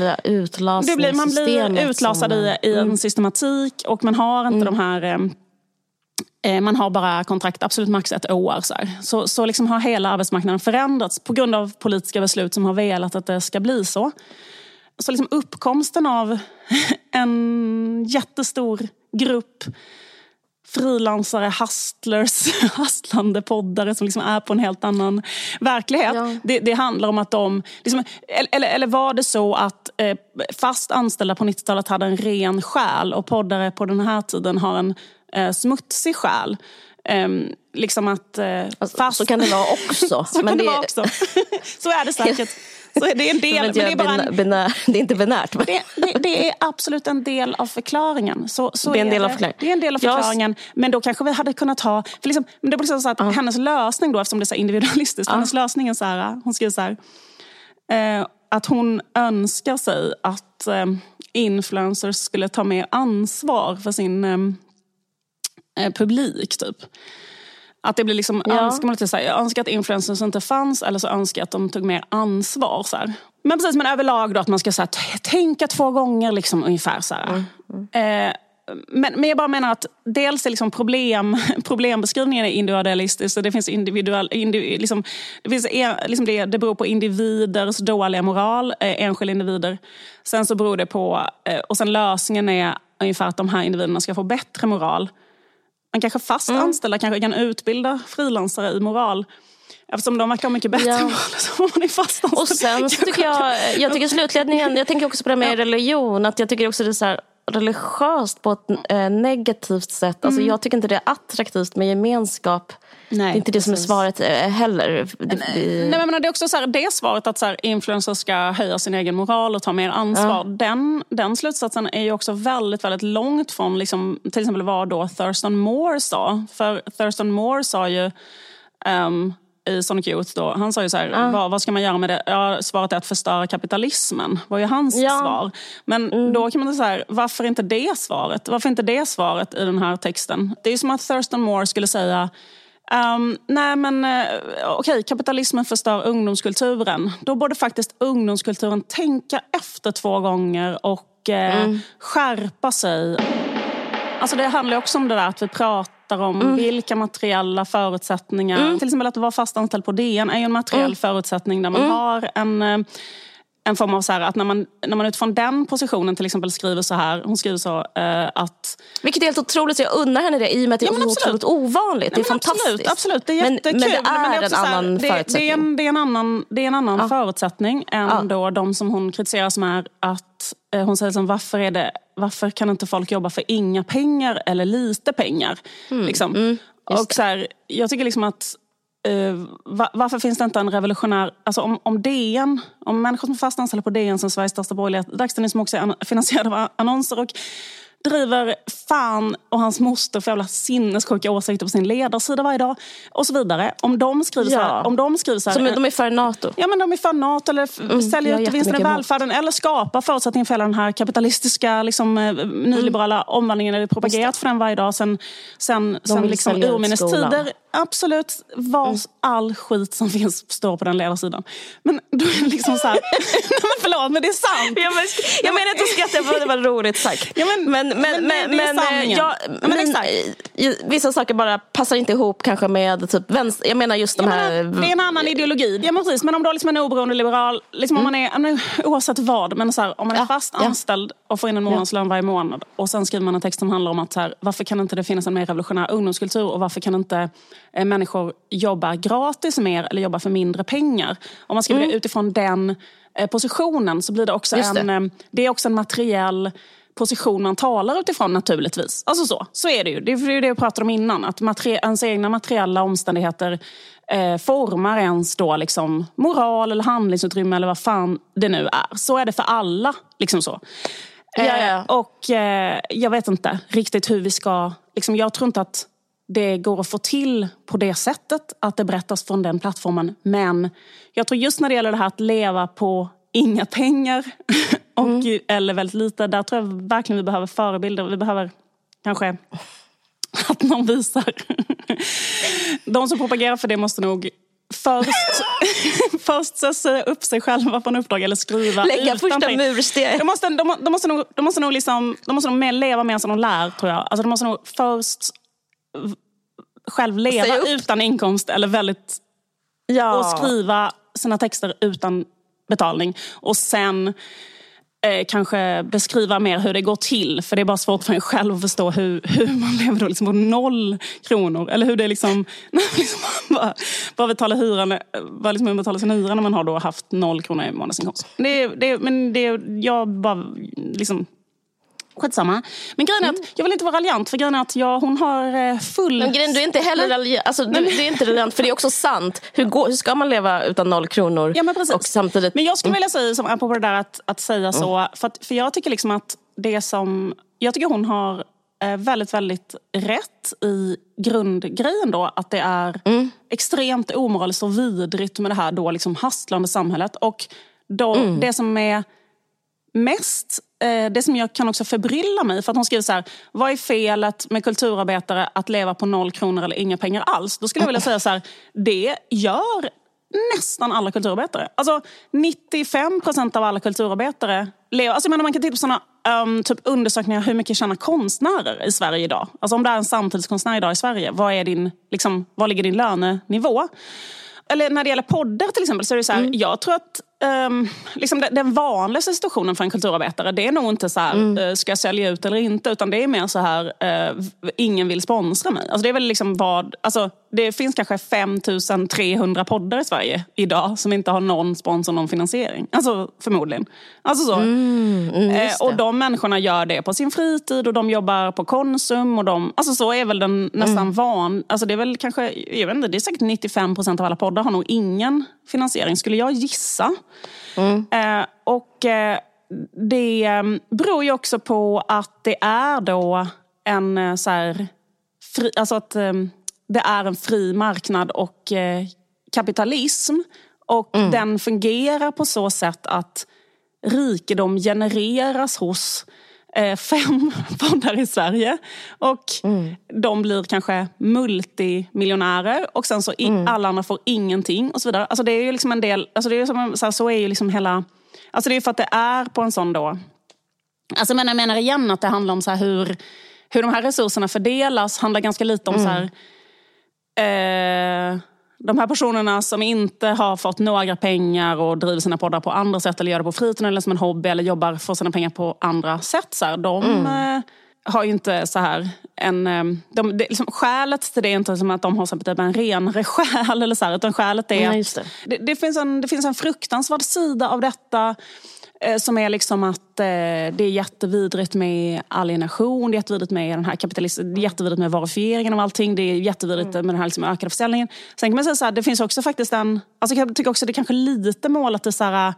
blir, man blir utlasningssystemet utlasad som- i, i en systematik och man har inte de här... eh, man har bara kontrakt absolut max ett år. Så, här. så, så liksom har hela arbetsmarknaden förändrats på grund av politiska beslut som har velat att det ska bli så. Så liksom uppkomsten av en jättestor grupp frilansare, hustlers, hustlande poddare som liksom är på en helt annan verklighet. Ja. Det, det handlar om att de... Liksom, eller, eller var det så att eh, fast anställda på 90-talet hade en ren själ och poddare på den här tiden har en eh, smutsig själ? Ehm, liksom att... Alltså, fast... Så kan det vara också. så kan det vara också. så är det säkert. Så det är en del, men det är bara en, det är inte binärt. det, det, det är absolut en del av förklaringen. Så, så Det är en del av det. förklaringen. Det är en del av förklaringen. Men då kanske vi hade kunnat ha... För liksom, men det blir så att hennes lösning då, eftersom det är så individualistiskt, hennes lösning är så här, hon skriver så här, eh, att hon önskar sig att eh, influencers skulle ta mer ansvar för sin eh, eh, publik. typ. Att det blir liksom Ja. önskemål till så här, jag önskar att influencers inte fanns eller så önskar jag att de tog mer ansvar. Så här. Men precis, men överlag då att man ska så här, tänka två gånger liksom, ungefär. Så här. Mm, Eh, men, men jag bara menar att dels är liksom problem, problembeskrivningen är individualistisk. Det finns individuell, indiv, liksom, det, finns liksom det, det beror på individers dåliga moral, eh, enskilda individer. Sen så beror det på, eh, och sen lösningen är ungefär att de här individerna ska få bättre moral. Man kanske fast Mm. anställda kanske kan utbilda frilansare i moral. Eftersom de verkar ha mycket bättre Ja. så man ju fast Och anställda. sen så tycker jag, jag tycker slutledningen, jag tänker också på det med religion, att jag tycker också det är så här religiöst på ett eh, negativt sätt. Alltså jag tycker inte det är attraktivt med gemenskap. Mm. Nej, det är inte det som är svaret eh, heller. Det, Nej, men menar, det är också så här, det svaret att så här, influencers ska höja sin egen moral och ta mer ansvar. Den, den slutsatsen är ju också väldigt, väldigt långt från liksom, till exempel vad då Thurston Moore sa. För Thurston Moore sa ju ehm, i Sonic Youth då, han sa ju så här, vad, vad ska man göra med det? Ja, svaret är att förstöra kapitalismen, var ju hans Ja. svar. Men då kan man säga så här, varför inte det svaret? Varför inte det svaret i den här texten? Det är som att Thurston Moore skulle säga Um, nej men uh, okej, kapitalismen förstör ungdomskulturen. Då borde faktiskt ungdomskulturen tänka efter två gånger och eh, skärpa sig. Alltså det handlar också om det där att vi pratar om vilka materiella förutsättningar. Till exempel att vara fastanställd på DN är ju en materiell förutsättning där man har en, eh, en form av så här, att när man, när man utifrån den positionen till exempel skriver så här, hon skriver så eh, att... Vilket är helt otroligt, jag unnar henne det i och med att det Ja, är men otroligt ovanligt. det är fantastiskt. Absolut, absolut, det är Men- jättekul. Men, det är, också en så här, annan det, förutsättning. Det är en, det är en annan, det är en annan Ja. förutsättning än Ja. då de som hon kritiserar som är att eh, hon säger som varför, är det, varför kan inte folk jobba för inga pengar eller lite pengar? Liksom. Mm. och så här, jag tycker liksom att va- varför finns det inte en revolutionär... Alltså om, om DN, om människor som är fast anställda på DN som Sveriges största borgerliga dagstidning som också är an- finansierad av annonser och driver fan och hans moster för jävla sinnessjuka åsikter på sin ledarsida varje dag och så vidare. Om de skriver så Ja. här, om de skriver så här Som, de är för NATO. Ja, men de är för NATO eller jag säljer ut vinsten i välfärden eller skapar förutsättningar för hela den här kapitalistiska liksom, eh, nyliberala omvandlingen. Eller propagerat för den varje dag sen, sen, sen liksom urminnes tider. Absolut, var all skit som finns står på den ledarsidan. Men då är det liksom så här, Nej, men förlåt men det är sant. Jag, men, jag menar inte att skratta, bara, det var roligt sagt. Ja, men- men, men, men men, det- det är men, sanningen. jag, Ja, men exakt. i- vissa saker bara passar inte ihop kanske med typ vänster. Jag menar just de här... menar, det är en annan ideologi. Ja, men, precis, men om du har liksom en oberoende liberal, liksom om man är, men oavsett vad, men så här, om man är Ja, fast ja. anställd och får in en månadslön varje månad och sen skriver man en text som handlar om att så här, varför kan inte det finnas en mer revolutionär ungdomskultur och varför kan inte eh, människor jobba gratis mer eller jobba för mindre pengar? Om man skriver det utifrån den eh, positionen så blir det också Just en, det. eh, det är också en materiell position man talar utifrån naturligtvis. Alltså så, så är det ju. Det är ju det jag pratade om innan. Att materi- ens egna materiella omständigheter eh, formar ens då liksom moral eller handlingsutrymme eller vad fan det nu är. Så är det för alla. Liksom så. Eh, Ja, ja. Och eh, jag vet inte riktigt hur vi ska... Liksom, jag tror inte att det går att få till på det sättet att det berättas från den plattformen. Men jag tror just när det gäller det här att leva på inga pengar och, eller väldigt lite. Där tror jag verkligen vi behöver förebilder. Vi behöver kanske att någon visar. De som propagerar för det måste nog först, först säga upp sig själva en uppdrag eller skriva Lägga första murstenen. De måste, de, de måste nog, de måste nog, liksom, de måste nog mer leva mer som de lär, tror jag. Alltså, de måste nog först själv leva utan inkomst eller väldigt Ja. och skriva sina texter utan betalning. Och sen eh, kanske beskriva mer hur det går till. För det är bara svårt för en själv att förstå hur, hur man lever då liksom på noll kronor. Eller hur det är liksom, liksom bara, bara betalar hyran, bara liksom hur man betalar sin hyra när man har då haft noll kronor i månadsinkomst. Det, det, men det, är- jag bara liksom Skitsamma. Men grejen är att jag vill inte vara raljant för grejen är att jag, hon har eh, full... Men grejen, du är inte heller raljant. Alltså, du, det är inte raljant, för det är också sant. Hur, går, hur ska man leva utan noll kronor? Ja, men precis. Och samtidigt... Men jag skulle vilja säga, som, apropå det där att, att säga så, för, att, för jag tycker liksom att det som... Jag tycker hon har eh, väldigt, väldigt rätt i grundgrejen då, att det är extremt omoraliskt och vidrigt med det här då liksom hastlande samhället. Och då, det som är mest, eh, det som jag kan också förbrylla mig, för att hon skriver så här, vad är felet med kulturarbetare att leva på noll kronor eller inga pengar alls? Då skulle jag vilja säga så här, det gör nästan alla kulturarbetare. Alltså 95 procent av alla kulturarbetare lever, alltså jag menar man kan titta på sådana um, typ undersökningar hur mycket tjänar konstnärer i Sverige idag? Alltså om det är en samtidskonstnär idag i Sverige, vad, är din, liksom, vad ligger din lönenivå? Eller när det gäller poddar till exempel, så är det så här, jag tror att ehm, liksom den, den vanligaste situationen för en kulturarbetare, det är nog inte så här, eh, ska jag sälja ut eller inte, utan det är mer så här, v- ingen vill sponsra mig. Alltså det är väl liksom vad, alltså det finns kanske 5300 poddar i Sverige idag som inte har någon sponsor, någon finansiering. Alltså förmodligen. Alltså så. eh, och de människorna gör det på sin fritid och de jobbar på Konsum och de, alltså så är väl den nästan van, alltså det är väl kanske, jag vet inte, det är säkert 95 procent av alla poddar har nog ingen finansiering, skulle jag gissa. Eh, och eh, det eh, beror ju också på att det är då en eh, så här, fri, alltså att eh, det är en fri marknad och eh, kapitalism. Och den fungerar på så sätt att rikedom genereras hos fem poddar i Sverige. Och de blir kanske multimiljonärer. Och sen så i, alla andra får ingenting och så vidare. Alltså det är ju liksom en del, alltså det är ju som, så, här, så är ju liksom hela, alltså det är för att det är på en sån då, alltså men jag menar igen att det handlar om så hur, hur de här resurserna fördelas, handlar ganska lite om så här, eh, de här personerna som inte har fått några pengar och driver sina poddar på andra sätt eller gör det på fritiden eller som en hobby eller jobbar för sina pengar på andra sätt. Så här, de mm. har ju inte så här en... Eh, de, det, liksom, skälet till det är inte som att de har typ en renare själ eller så här, utan skälet är Nej, att det. Det, det, finns en, det finns en fruktansvärd sida av detta Eh, som är liksom att eh, det är jättevidrigt med alienation, det är jättevidrigt med den här kapitalismen, jättevidrigt med varufieringen av allting, det är jättevidrigt mm. med den här liksom ökade försäljningen. Sen kan man säga så här, det finns också faktiskt en, alltså jag tycker också det är kanske lite målat i så här,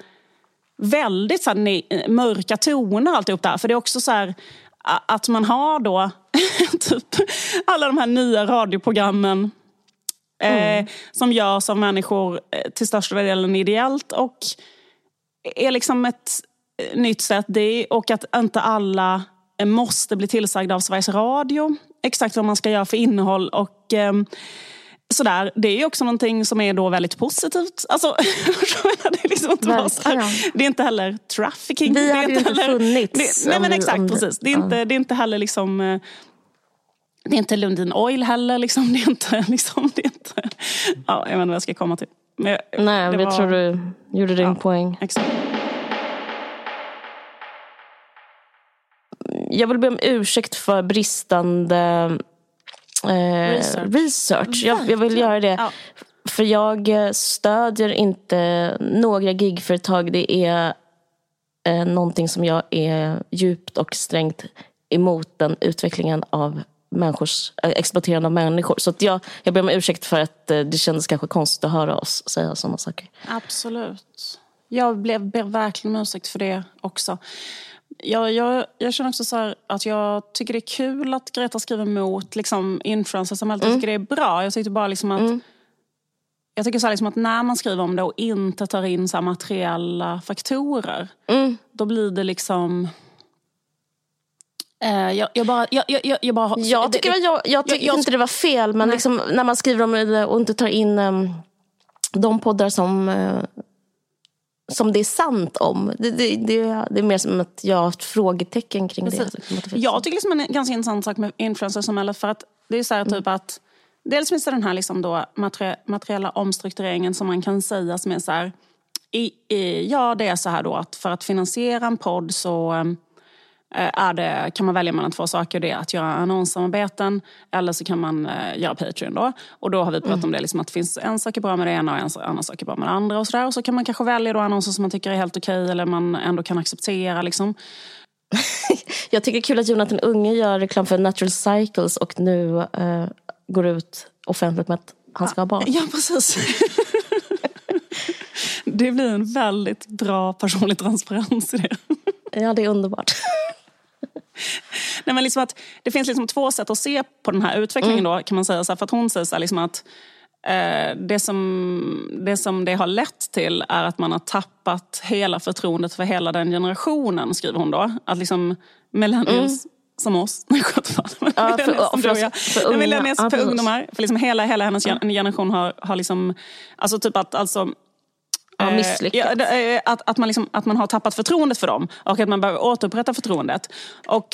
väldigt så här, mörka toner alltihop där. För det är också så här, att man har då typ alla de här nya radioprogrammen mm. eh, som görs av människor eh, till största delen ideellt och är liksom ett eh, nytt sätt. Det och att inte alla eh, måste bli tillsagda av Sveriges Radio exakt vad man ska göra för innehåll. Och, eh, sådär. Det är också någonting som är då väldigt positivt. Alltså, det, är liksom inte det är inte heller trafficking. Vi hade ju inte heller, funnits. Det, nej men exakt, precis. Det är, inte, det är inte heller liksom... Eh, det är inte Lundin Oil heller. Liksom. Det är inte, liksom, det är inte, ja, jag vet inte vad jag ska komma till. Men, Nej, vi var... tror du gjorde din ja, poäng. Exakt. Jag vill be om ursäkt för bristande eh, research. research. Jag, jag, vill göra det. Ja. För jag stödjer inte några gigföretag. Det är eh, någonting som jag är djupt och strängt emot den utvecklingen av människors, äh, exploaterande av människor. Så att jag, jag ber om ursäkt för att äh, det kändes kanske konstigt att höra oss säga sådana saker. Absolut. Jag blev, ber verkligen om ursäkt för det också. Jag, jag, jag känner också så att jag tycker det är kul att Greta skriver mot liksom, influencersamhället. Mm. Jag tycker det är bra. Jag tyckte bara liksom att mm. Jag tycker så liksom att när man skriver om det och inte tar in så materiella faktorer, mm. då blir det liksom jag, jag, bara, jag, jag, jag, bara, jag tycker, det, jag, jag tycker inte det var fel, men liksom, när man skriver om det och inte tar in um, de poddar som, uh, som det är sant om. Det, det, det, det är mer som att jag har ett frågetecken kring Precis. det. Jag tycker liksom en ganska intressant sak med influencersamhället för att det är så här mm. typ att Dels finns det den här liksom då materiella omstruktureringen som man kan säga som är så här, i, i, ja det är så här då att för att finansiera en podd så um, Eh, är det, kan man välja mellan två saker. Det är att göra annonssamarbeten eller så kan man eh, göra Patreon. Då. Och då har vi pratat mm. om det, liksom att det finns en sak är bra med det ena och en annan sak är bra med det andra. Och så, där. och så kan man kanske välja då annonser som man tycker är helt okej eller man ändå kan acceptera. Liksom. Jag tycker det är kul att Jonathan Unge gör reklam för Natural Cycles och nu uh, går ut offentligt med att han ska ha barn. Ja, precis. det blir en väldigt bra personlig transparens i det. Ja, det är underbart. Nej, men liksom att det finns liksom två sätt att se på den här utvecklingen. Mm. Då, kan man säga. Så här, för att hon säger så liksom att eh, det, som, det som det har lett till är att man har tappat hela förtroendet för hela den generationen, skriver hon då. Att liksom millennials mm. som oss. Nej, ja, för, för, för, unga, för, för ungdomar. För liksom hela, hela hennes generation har, har liksom... Alltså typ att alltså, Ja, eh, misslyckats. Eh, att, att, man liksom, att man har tappat förtroendet för dem och att man behöver återupprätta förtroendet. Och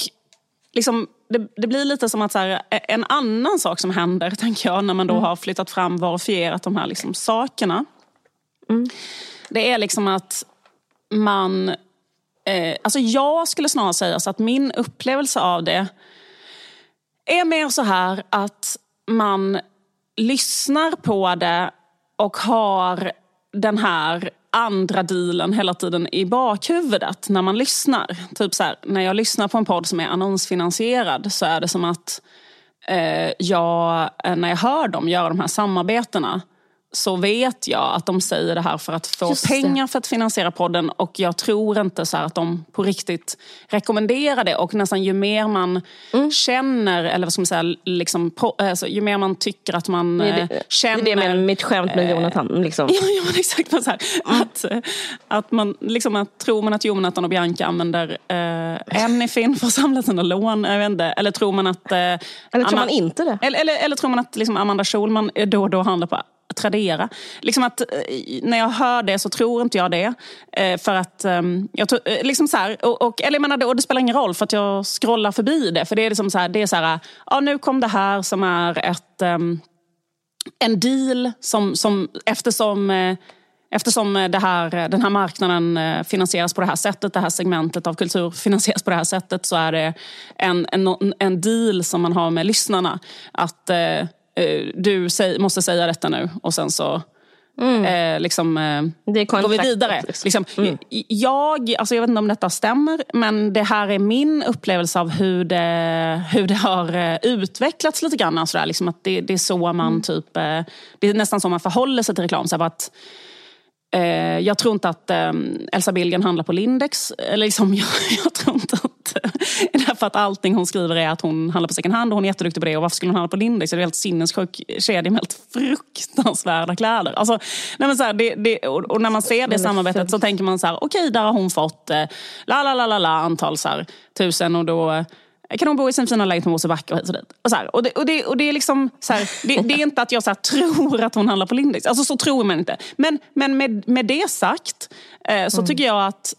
liksom, det, det, blir lite som att så här, en annan sak som händer, tänker jag, när man då mm. har flyttat fram, verifierat de här liksom, sakerna. Mm. Det är liksom att man... Eh, alltså jag skulle snarare säga så att min upplevelse av det är mer så här att man lyssnar på det och har den här andra dealen hela tiden i bakhuvudet när man lyssnar. Typ så här, när jag lyssnar på en podd som är annonsfinansierad så är det som att eh, jag, eh, när jag hör dem göra de här samarbetena så vet jag att de säger det här för att få pengar för att finansiera podden och jag tror inte så att de på riktigt rekommenderar det och nästan ju mer man mm. känner, eller vad ska man säga, liksom, alltså, ju mer man tycker att man det det, eh, känner... Det är det med mitt skämt med Jonathan. Liksom. Ja, ja exakt. Men så här, mm. att, att man, liksom, att, tror man att Jonathan och Bianca använder eh, Anyfin för att samla sina lån? Jag vet inte. Eller tror man att... Eh, eller tror Anna, man inte det? Eller, eller, eller tror man att liksom, Amanda Schulman då och då handlar på Tradera. Liksom att, eh, när jag hör det så tror inte jag det. Eh, för att, ehm, jag tror, eh, liksom så här, och, och, eller jag menar, och det spelar ingen roll för att jag scrollar förbi det. För det är liksom så här, det är så här, ja, nu kom det här som är ett ehm, en deal som, som eftersom Eftersom det här, den här marknaden finansieras på det här sättet, det här segmentet av kultur finansieras på det här sättet så är det en, en, en deal som man har med lyssnarna. Att du säg, måste säga detta nu och sen så Mm. Eh, liksom, eh, det går vi vidare. Liksom. liksom. Mm. Jag, alltså jag vet inte om detta stämmer, men det här är min upplevelse av hur det, hur det har eh, utvecklats lite grann. Alltså där, liksom att det, det är så man mm. typ, eh, det är nästan så man förhåller sig till reklam. Så att, Eh, jag tror inte att eh, Elsa Billgren handlar på Lindex. Eller liksom, jag, jag tror inte att... därför att allting hon skriver är att hon handlar på second hand och hon är jätteduktig på det. Och varför skulle hon handla på Lindex? Det är en helt sinnessjuk kedja med helt fruktansvärda kläder. Alltså, nej så här, det, det, och, och, när man ser det samarbetet så tänker man så här, okej okay, där har hon fått eh, la la la la la antal så här, tusen och då kan hon bo i sin fina lägenhet på Mosebacke och hit och dit. Och, så här, och, det, och, det, och det är liksom så här, det, det, är inte att jag så här, tror att hon handlar på Lindex. Alltså så tror man inte. Men, men med, med det sagt eh, så mm. tycker jag att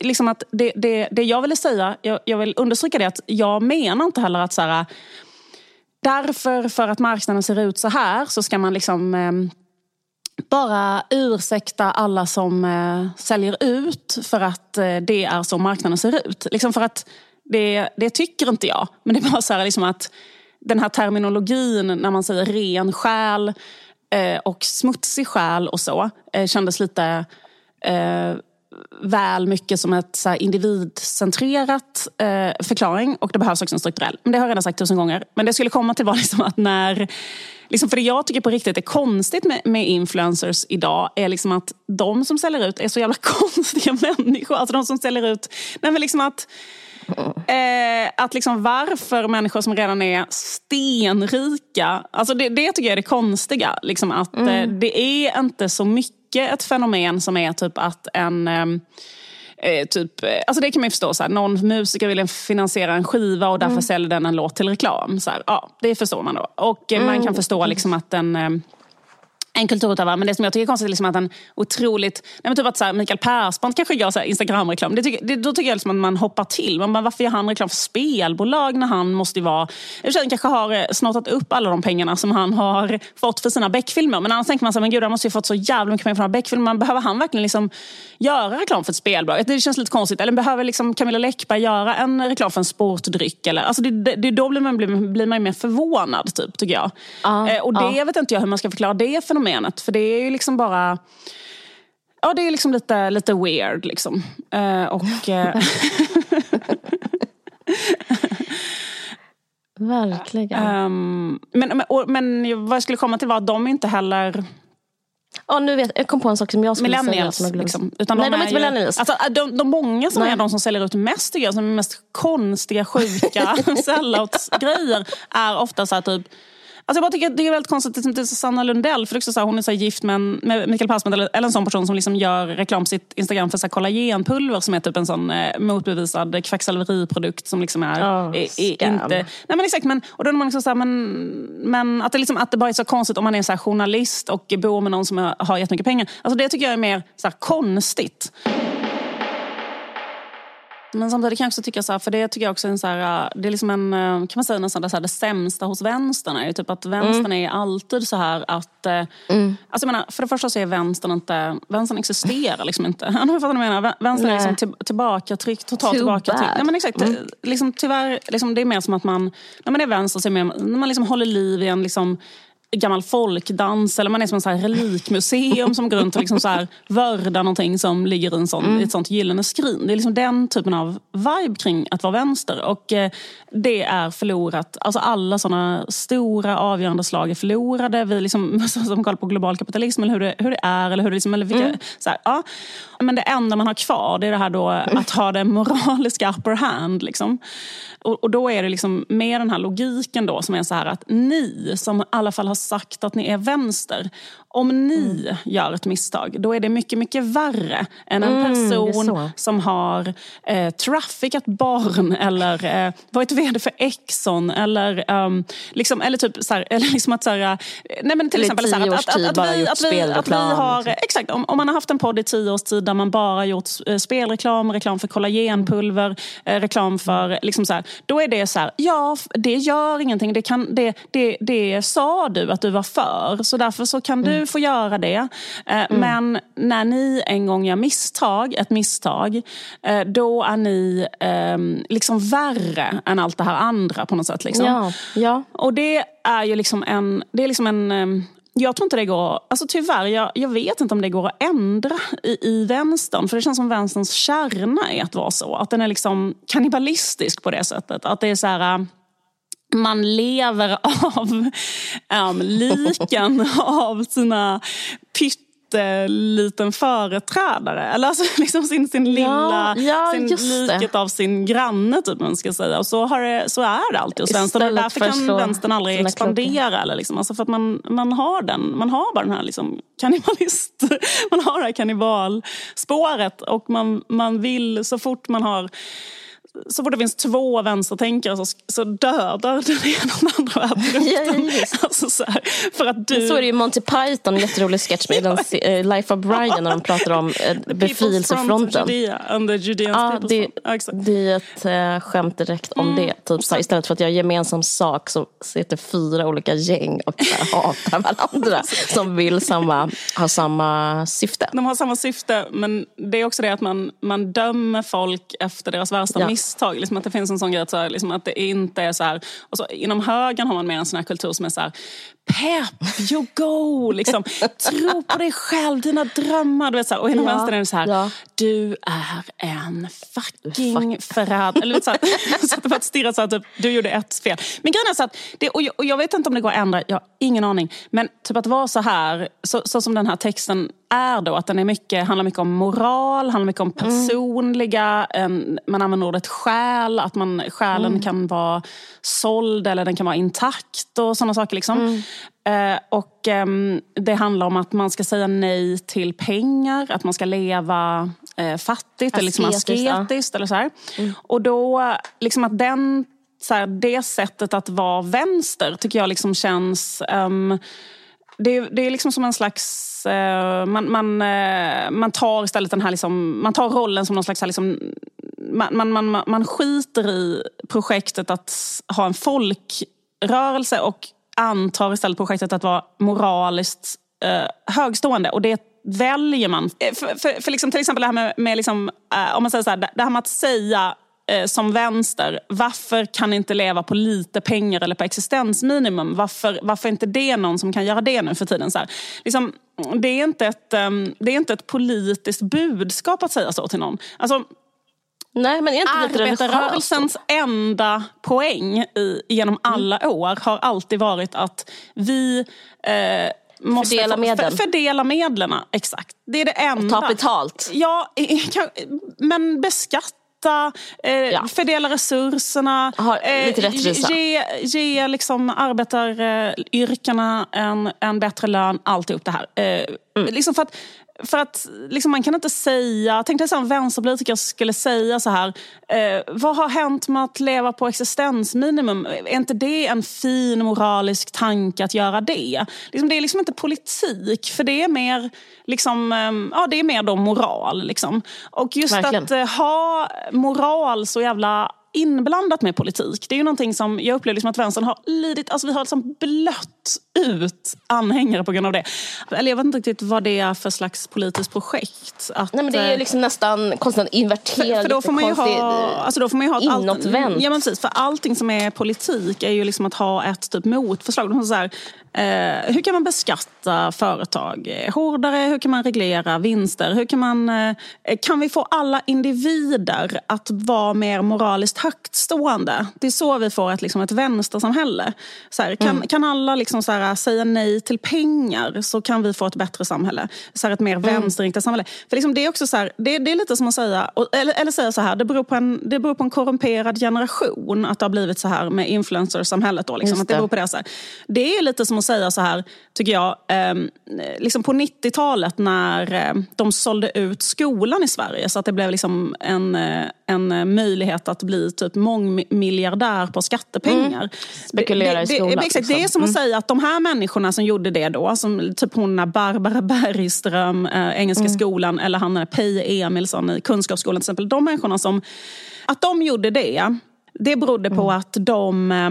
Liksom att det, det, det jag ville säga, jag, jag vill understryka det att jag menar inte heller att så här, därför för att marknaden ser ut så här så ska man liksom eh, bara ursäkta alla som eh, säljer ut för att eh, det är så marknaden ser ut. Liksom för att det, det tycker inte jag. Men det är bara så här liksom att den här terminologin när man säger ren själ eh, och smutsig själ och så eh, kändes lite eh, väl mycket som ett så individcentrerat eh, förklaring och det behövs också en strukturell. Men det har jag redan sagt tusen gånger. Men det skulle komma till var liksom att när Liksom för det jag tycker på riktigt är konstigt med, med influencers idag är liksom att de som säljer ut är så jävla konstiga människor. Alltså de som säljer ut... Nej men liksom att Eh, att liksom varför människor som redan är stenrika, alltså det, det tycker jag är det konstiga. Liksom att mm. eh, det är inte så mycket ett fenomen som är typ att en ehm, eh, typ, eh, alltså det kan man ju förstå, så här, någon musiker vill finansiera en skiva och därför mm. säljer den en låt till reklam. Så här, ja, det förstår man då. Och man kan mm. förstå liksom att en ehm, en kulturutövare. Men det som jag tycker är konstigt är liksom att en otroligt... Nej men typ att så här, Mikael Persbrandt kanske gör så Instagram-reklam. Det tycker, det, då tycker jag liksom att man hoppar till. Man bara, varför gör han reklam för spelbolag när han måste vara... Han kanske har eh, snottat upp alla de pengarna som han har fått för sina Beck-filmer. Men annars tänker man så här, men gud han måste ju fått så jävla mycket pengar för Beck-filmer. Behöver han verkligen liksom göra reklam för ett spelbolag? Det känns lite konstigt. Eller behöver liksom Camilla Läckberg göra en reklam för en sportdryck? Eller, alltså det, det, det, då blir man, blir, blir man mer förvånad, typ, tycker jag. Uh, eh, och det uh. vet inte jag hur man ska förklara det fenomenet. För det är ju liksom bara... Ja, det är liksom lite, lite weird liksom. Uh, och... Uh, Verkligen. Um, men, men, men vad jag skulle komma till var att de inte heller... Ja, nu vet, jag kom på en sak som jag skulle millennials, säga. Liksom. Utan Nej, de, de är inte millennials. Alltså, de, de många som Nej. är de som säljer ut mest, tycker jag, som är mest konstiga, sjuka sellouts-grejer är ofta så här, typ Alltså jag bara tycker det är väldigt konstigt att inte Sanna Lundell, för också så här, hon är så gift med, en, med Mikael Persbrandt eller, eller en sån person som liksom gör reklam på sitt Instagram för så här, kollagenpulver som är typ en sån eh, motbevisad kvacksalveriprodukt som liksom är, oh, är, är inte... Nej men exakt, men, och då är man liksom så här, men, men att, det liksom, att det bara är så konstigt om man är så journalist och bor med någon som har jättemycket pengar. Alltså det tycker jag är mer så konstigt. Men samtidigt kan jag också tycka så här, för det tycker jag också är en så här, det är liksom en, kan man säga nästan så här, det sämsta hos vänstern är typ att vänstern mm. är alltid så här att, mm. alltså jag menar, för det första så är vänstern inte, vänstern existerar liksom inte. Jag fattar vad du menar, vänstern är liksom till, tillbakatryckt, totalt tillbakatryckt. Nej men exakt, mm. liksom, tyvärr, liksom, det är mer som att man, när man är vänster så är det mer, när man liksom håller liv i en liksom, gammal folkdans eller man är som en så här relikmuseum som går runt och liksom så här vördar någonting som ligger i, en sån, mm. i ett sånt gyllene skrin. Det är liksom den typen av vibe kring att vara vänster. Och eh, det är förlorat. Alltså alla såna stora avgörande slag är förlorade. Vi liksom, som kollar på global kapitalism eller hur det, hur det är. Eller hur det liksom, eller vilka, mm. så här, ja. Men det enda man har kvar det är det här då att ha det moraliska upper hand. Liksom. Och, och, då är det liksom med den här logiken då som är så här att ni som i alla fall har sagt att ni är vänster. Om ni mm. gör ett misstag, då är det mycket, mycket värre än en mm, person som har eh, traffickat barn eller eh, varit vd för Exxon eller, um, liksom, eller typ så här, eller liksom att så här, nej men till exempel så här, att, att, att, att, vi, att, vi, att vi har, liksom. exakt, om, om man har haft en podd i tio års tid där man bara gjort eh, spelreklam, reklam för kollagenpulver, eh, reklam för, liksom så här, då är det så här, ja det gör ingenting, det, kan, det, det, det sa du att du var för. Så därför så kan du få göra det. Eh, Men när ni en gång gör misstag, ett misstag, då är ni eh, liksom värre än allt det här andra på något sätt. Liksom. Ja, ja. Och det är ju liksom en... Det är liksom en ehm, jag tror inte det går, alltså tyvärr, jag, jag vet inte om det går att ändra i, i vänstern. För det känns som vänsterns kärna är att vara så. Att den är liksom kannibalistisk på det sättet. Att det är så här, äh, man lever av um, liken av sina pytteliten företrädare. Eller alltså liksom sin, sin lilla, ja, sin just det. liket av sin granne typ man ska säga. Och så, har det, så är det alltid hos vänstern. Och därför kan vänstern aldrig expandera. Eller liksom. alltså för att man, man har den, man har bara den här liksom kannibalist, man har det här kannibalspåret. Och man, man vill så fort man har så fort det finns två vänstertänkare så, så dödar den ena den andra Ja, ja, alltså så här, för att du... Så är det ju Monty Python, en jätterolig sketch med den, eh, Life of Brian när de pratar om People's befrielsefronten. Judea People's det. Ja, det är ett eh, skämt direkt om det. Typ, så här, istället för att göra gemensam sak så sitter fyra olika gäng och hatar varandra. som vill samma, ha samma syfte. De har samma syfte, men det är också det att man, man dömer folk efter deras värsta Ja misstag. Liksom att det finns en sån grej att, så här, liksom att det inte är så här... Och så, inom högern har man mer en sån här kultur som är så här... Pepp, you go! Liksom, tro på dig själv, dina drömmar. Du vet, så här. Och inom Ja, vänstern är det så här... ja. Du är en fucking förrädare. Eller så här, så att det bara stirrar så här, typ, du gjorde ett fel. Men grejen är så att, det, och, jag, och jag vet inte om det går att ändra, jag har ingen aning. Men typ att vara så här, så, så som den här texten är då, att den är mycket, handlar mycket om moral, handlar mycket om personliga, en, man använder ordet själ, att man, själen kan vara såld eller den kan vara intakt och sådana saker. Liksom. Eh, och ehm, det handlar om att man ska säga nej till pengar, att man ska leva eh, fattigt eller liksom Asketiskt, ja. Eller så här. Och då, liksom att den, så här, det sättet att vara vänster tycker jag liksom känns... ehm, det, är- det är liksom som en slags... eh, man, man, eh, man tar istället den här... Liksom, man tar rollen som någon slags... Här, liksom, man, man, man, man skiter i projektet att ha en folkrörelse och antar istället projektet att vara moraliskt eh, högstående. Och det väljer man. Eh, för, för, för liksom, till exempel det här med, med liksom, eh, om man säger så här, det här med att säga eh, som vänster, varför kan ni inte leva på lite pengar eller på existensminimum? Varför, varför är inte det någon som kan göra det nu för tiden? Så här, liksom, det, är inte ett, ehm, det är inte ett politiskt budskap att säga så till någon. Alltså, Nej, men inte? Arbetarrörelsens enda poäng i, genom alla Mm. år har alltid varit att vi eh, måste Fördela få-. För, fördela medlen, exakt. Det är det enda. Ta betalt. Ja, eh, men beskatta, eh, Ja. fördela resurserna. Rättvisa. Ge, ge liksom arbetaryrkena en, en bättre lön, alltihop det här. Eh, Mm. liksom för att, för att liksom man kan inte säga, tänk dig här, en vänsterpolitiker skulle säga så här, eh, vad har hänt med att leva på existensminimum? Är inte det en fin moralisk tanke att göra det? Liksom, det är liksom inte politik, för det är mer, liksom, eh, ja, det är mer då moral. Liksom. Och just Verkligen. att eh, ha moral så jävla inblandat med politik. Det är ju någonting som jag upplever liksom att vänstern har lidit, alltså vi har liksom blött ut anhängare på grund av det. Eller jag vet inte riktigt vad det är för slags politiskt projekt. Att, Nej, men det är eh, ju liksom nästan konstant inverterad, för då får man ju jättekonstig, ha, alltså då får man ju ha ett allt- inåtvänt. Ja, men precis, för allting som är politik är ju liksom att ha ett typ motförslag. Så här, eh, hur kan man beskatta företag hårdare? Hur kan man reglera vinster? Hur kan, man, eh, kan vi få alla individer att vara mer moraliskt högtstående? Det är så vi får ett, liksom, ett vänstersamhälle. Så här, kan, Mm. kan alla liksom så här, säga nej till pengar så kan vi få ett bättre samhälle. Så här, ett mer Mm. vänsterinriktat samhälle. För liksom, det, är också så här, det, det är lite som att säga, eller, eller säga så här, det beror, på en, det beror på en korrumperad generation att det har blivit så här med influencersamhället. Då, liksom, Just att det det. beror på det, så här. det är lite som att säga så här, tycker jag, ehm, liksom på 90-talet när eh, de sålde ut skolan i Sverige så att det blev liksom en, eh, en eh, möjlighet att bli typ mångmiljardär på skattepengar. Spekulera det, i skolan, Det, exakt, det är liksom. som att säga att de här människorna som gjorde det då, som typ hon Barbara Bergström, eh, Engelska skolan, eller han Peje Emilsson i Kunskapsskolan till exempel. De människorna som, att de gjorde det, det berodde på att de eh,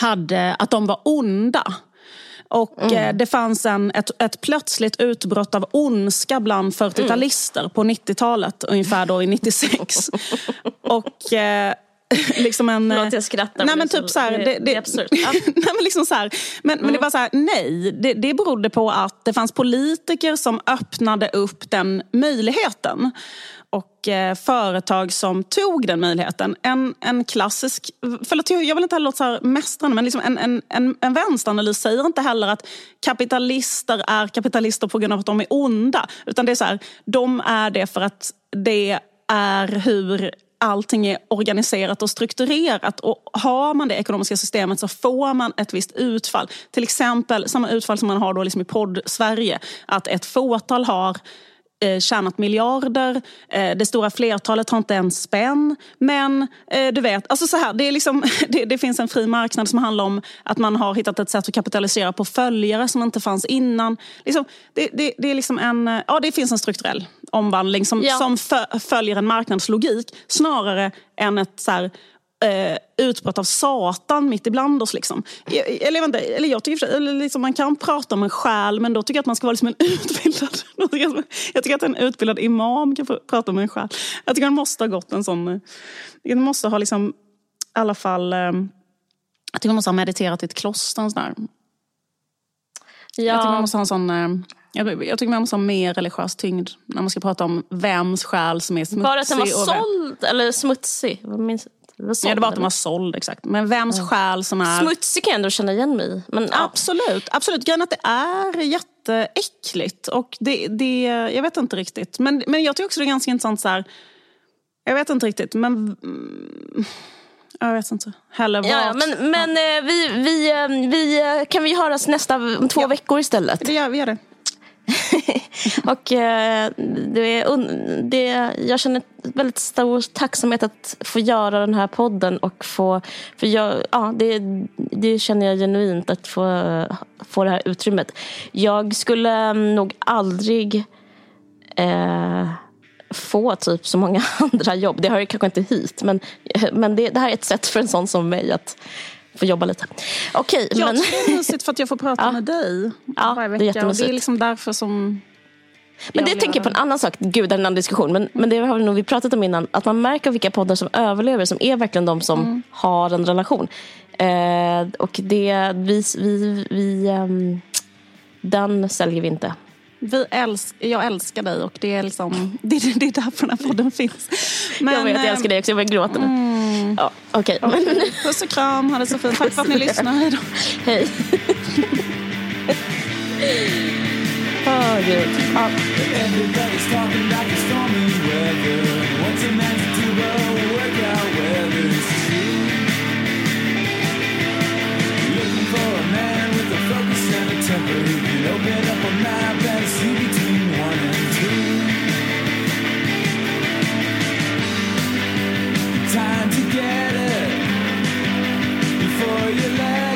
hade, att de var onda. Och mm. det fanns en, ett, ett plötsligt utbrott av ondska bland 40-talister mm. på 90-talet, ungefär då i 96. och eh, liksom en... Förlåt, jag skrattar. Nej, men typ så här, det, det, det är absurt. Ja. nej, men liksom så här, men, mm. men det var så här, nej. Det, det berodde på att det fanns politiker som öppnade upp den möjligheten eh, Eh, företag som tog den möjligheten. En, en klassisk, förlåt jag vill inte heller låta så här mästrande, men liksom en, en, en, en vänsteranalys säger inte heller att kapitalister är kapitalister på grund av att de är onda. Utan det är så här, de är det för att det är hur allting är organiserat och strukturerat. Och har man det ekonomiska systemet så får man ett visst utfall. Till exempel samma utfall som man har då liksom i podd-Sverige. Att ett fåtal har eh, tjänat miljarder. Eh, det stora flertalet har inte en spänn. Men eh, du vet, alltså så här, det, är liksom, det, det, finns en fri marknad som handlar om att man har hittat ett sätt att kapitalisera på följare som inte fanns innan. Liksom, det, det, det, är liksom en, ja, det finns en strukturell omvandling som, ja. som följer en marknadslogik snarare än ett så här, eh, utbrott av Satan mitt ibland oss. Liksom. Eller, inte, eller jag tycker eller liksom, man kan prata om en själ men då tycker jag att man ska vara liksom en utbildad... jag tycker att en utbildad imam kan prata om en själ. Jag tycker man måste ha gått en sån... Man måste ha liksom, i alla fall... Eh, jag tycker man måste ha mediterat i ett kloster. Sån. Ja. Jag tycker man måste ha en sån... Eh, jag, jag tycker man måste ha mer religiös tyngd när man ska prata om vems själ som är smutsig. Bara att den var såld eller smutsig? Minns, det var ja, det var att den var såld exakt. Men vems mm. själ som är... Smutsig kan jag ändå känna igen mig men, ja. Absolut. Absolut. Grejen att det är jätteäckligt. Och det, det, jag vet inte riktigt. Men, men jag tycker också det är ganska intressant så här, Jag vet inte riktigt men... Mm, jag vet inte heller vart. Ja, men men ja. Eh, vi, vi, eh, vi, eh, kan vi höras nästa två ja. veckor istället? Det gör, vi gör det. och eh, det, det, jag känner väldigt stor tacksamhet att få göra den här podden. Och få, för jag, ja, det, det känner jag genuint, att få, få det här utrymmet. Jag skulle nog aldrig eh, få typ så många andra jobb. Det hör kanske inte hit, men, men det, det här är ett sätt för en sån som mig att få jobba lite. Okej, jag men... tycker det är mysigt för att jag får prata ja. med dig ja, varje vecka. Det är, och det är liksom därför som men det tänker jag på en annan sak, gud det är en annan diskussion, men, men det har vi nog pratat om innan, att man märker vilka poddar som överlever, som är verkligen de som mm. har en relation. Eh, och det, vi, vi, vi um, den säljer vi inte. Vi älsk, jag älskar dig och det är, liksom, det, det är därför den här podden finns. Men, jag vet, jag älskar dig också. Jag börjar gråta nu. Mm. Ja, okay. okay. Puss och kram, ha det så fint. Tack för att ni lyssnar. Hej då. Hej. Oh. Up. Everybody's talking like it's stormy weather. What's to do but work out whether it's true? Looking for a man with a focus and a temper who can open up a map and see between one and two. Time to get it before you let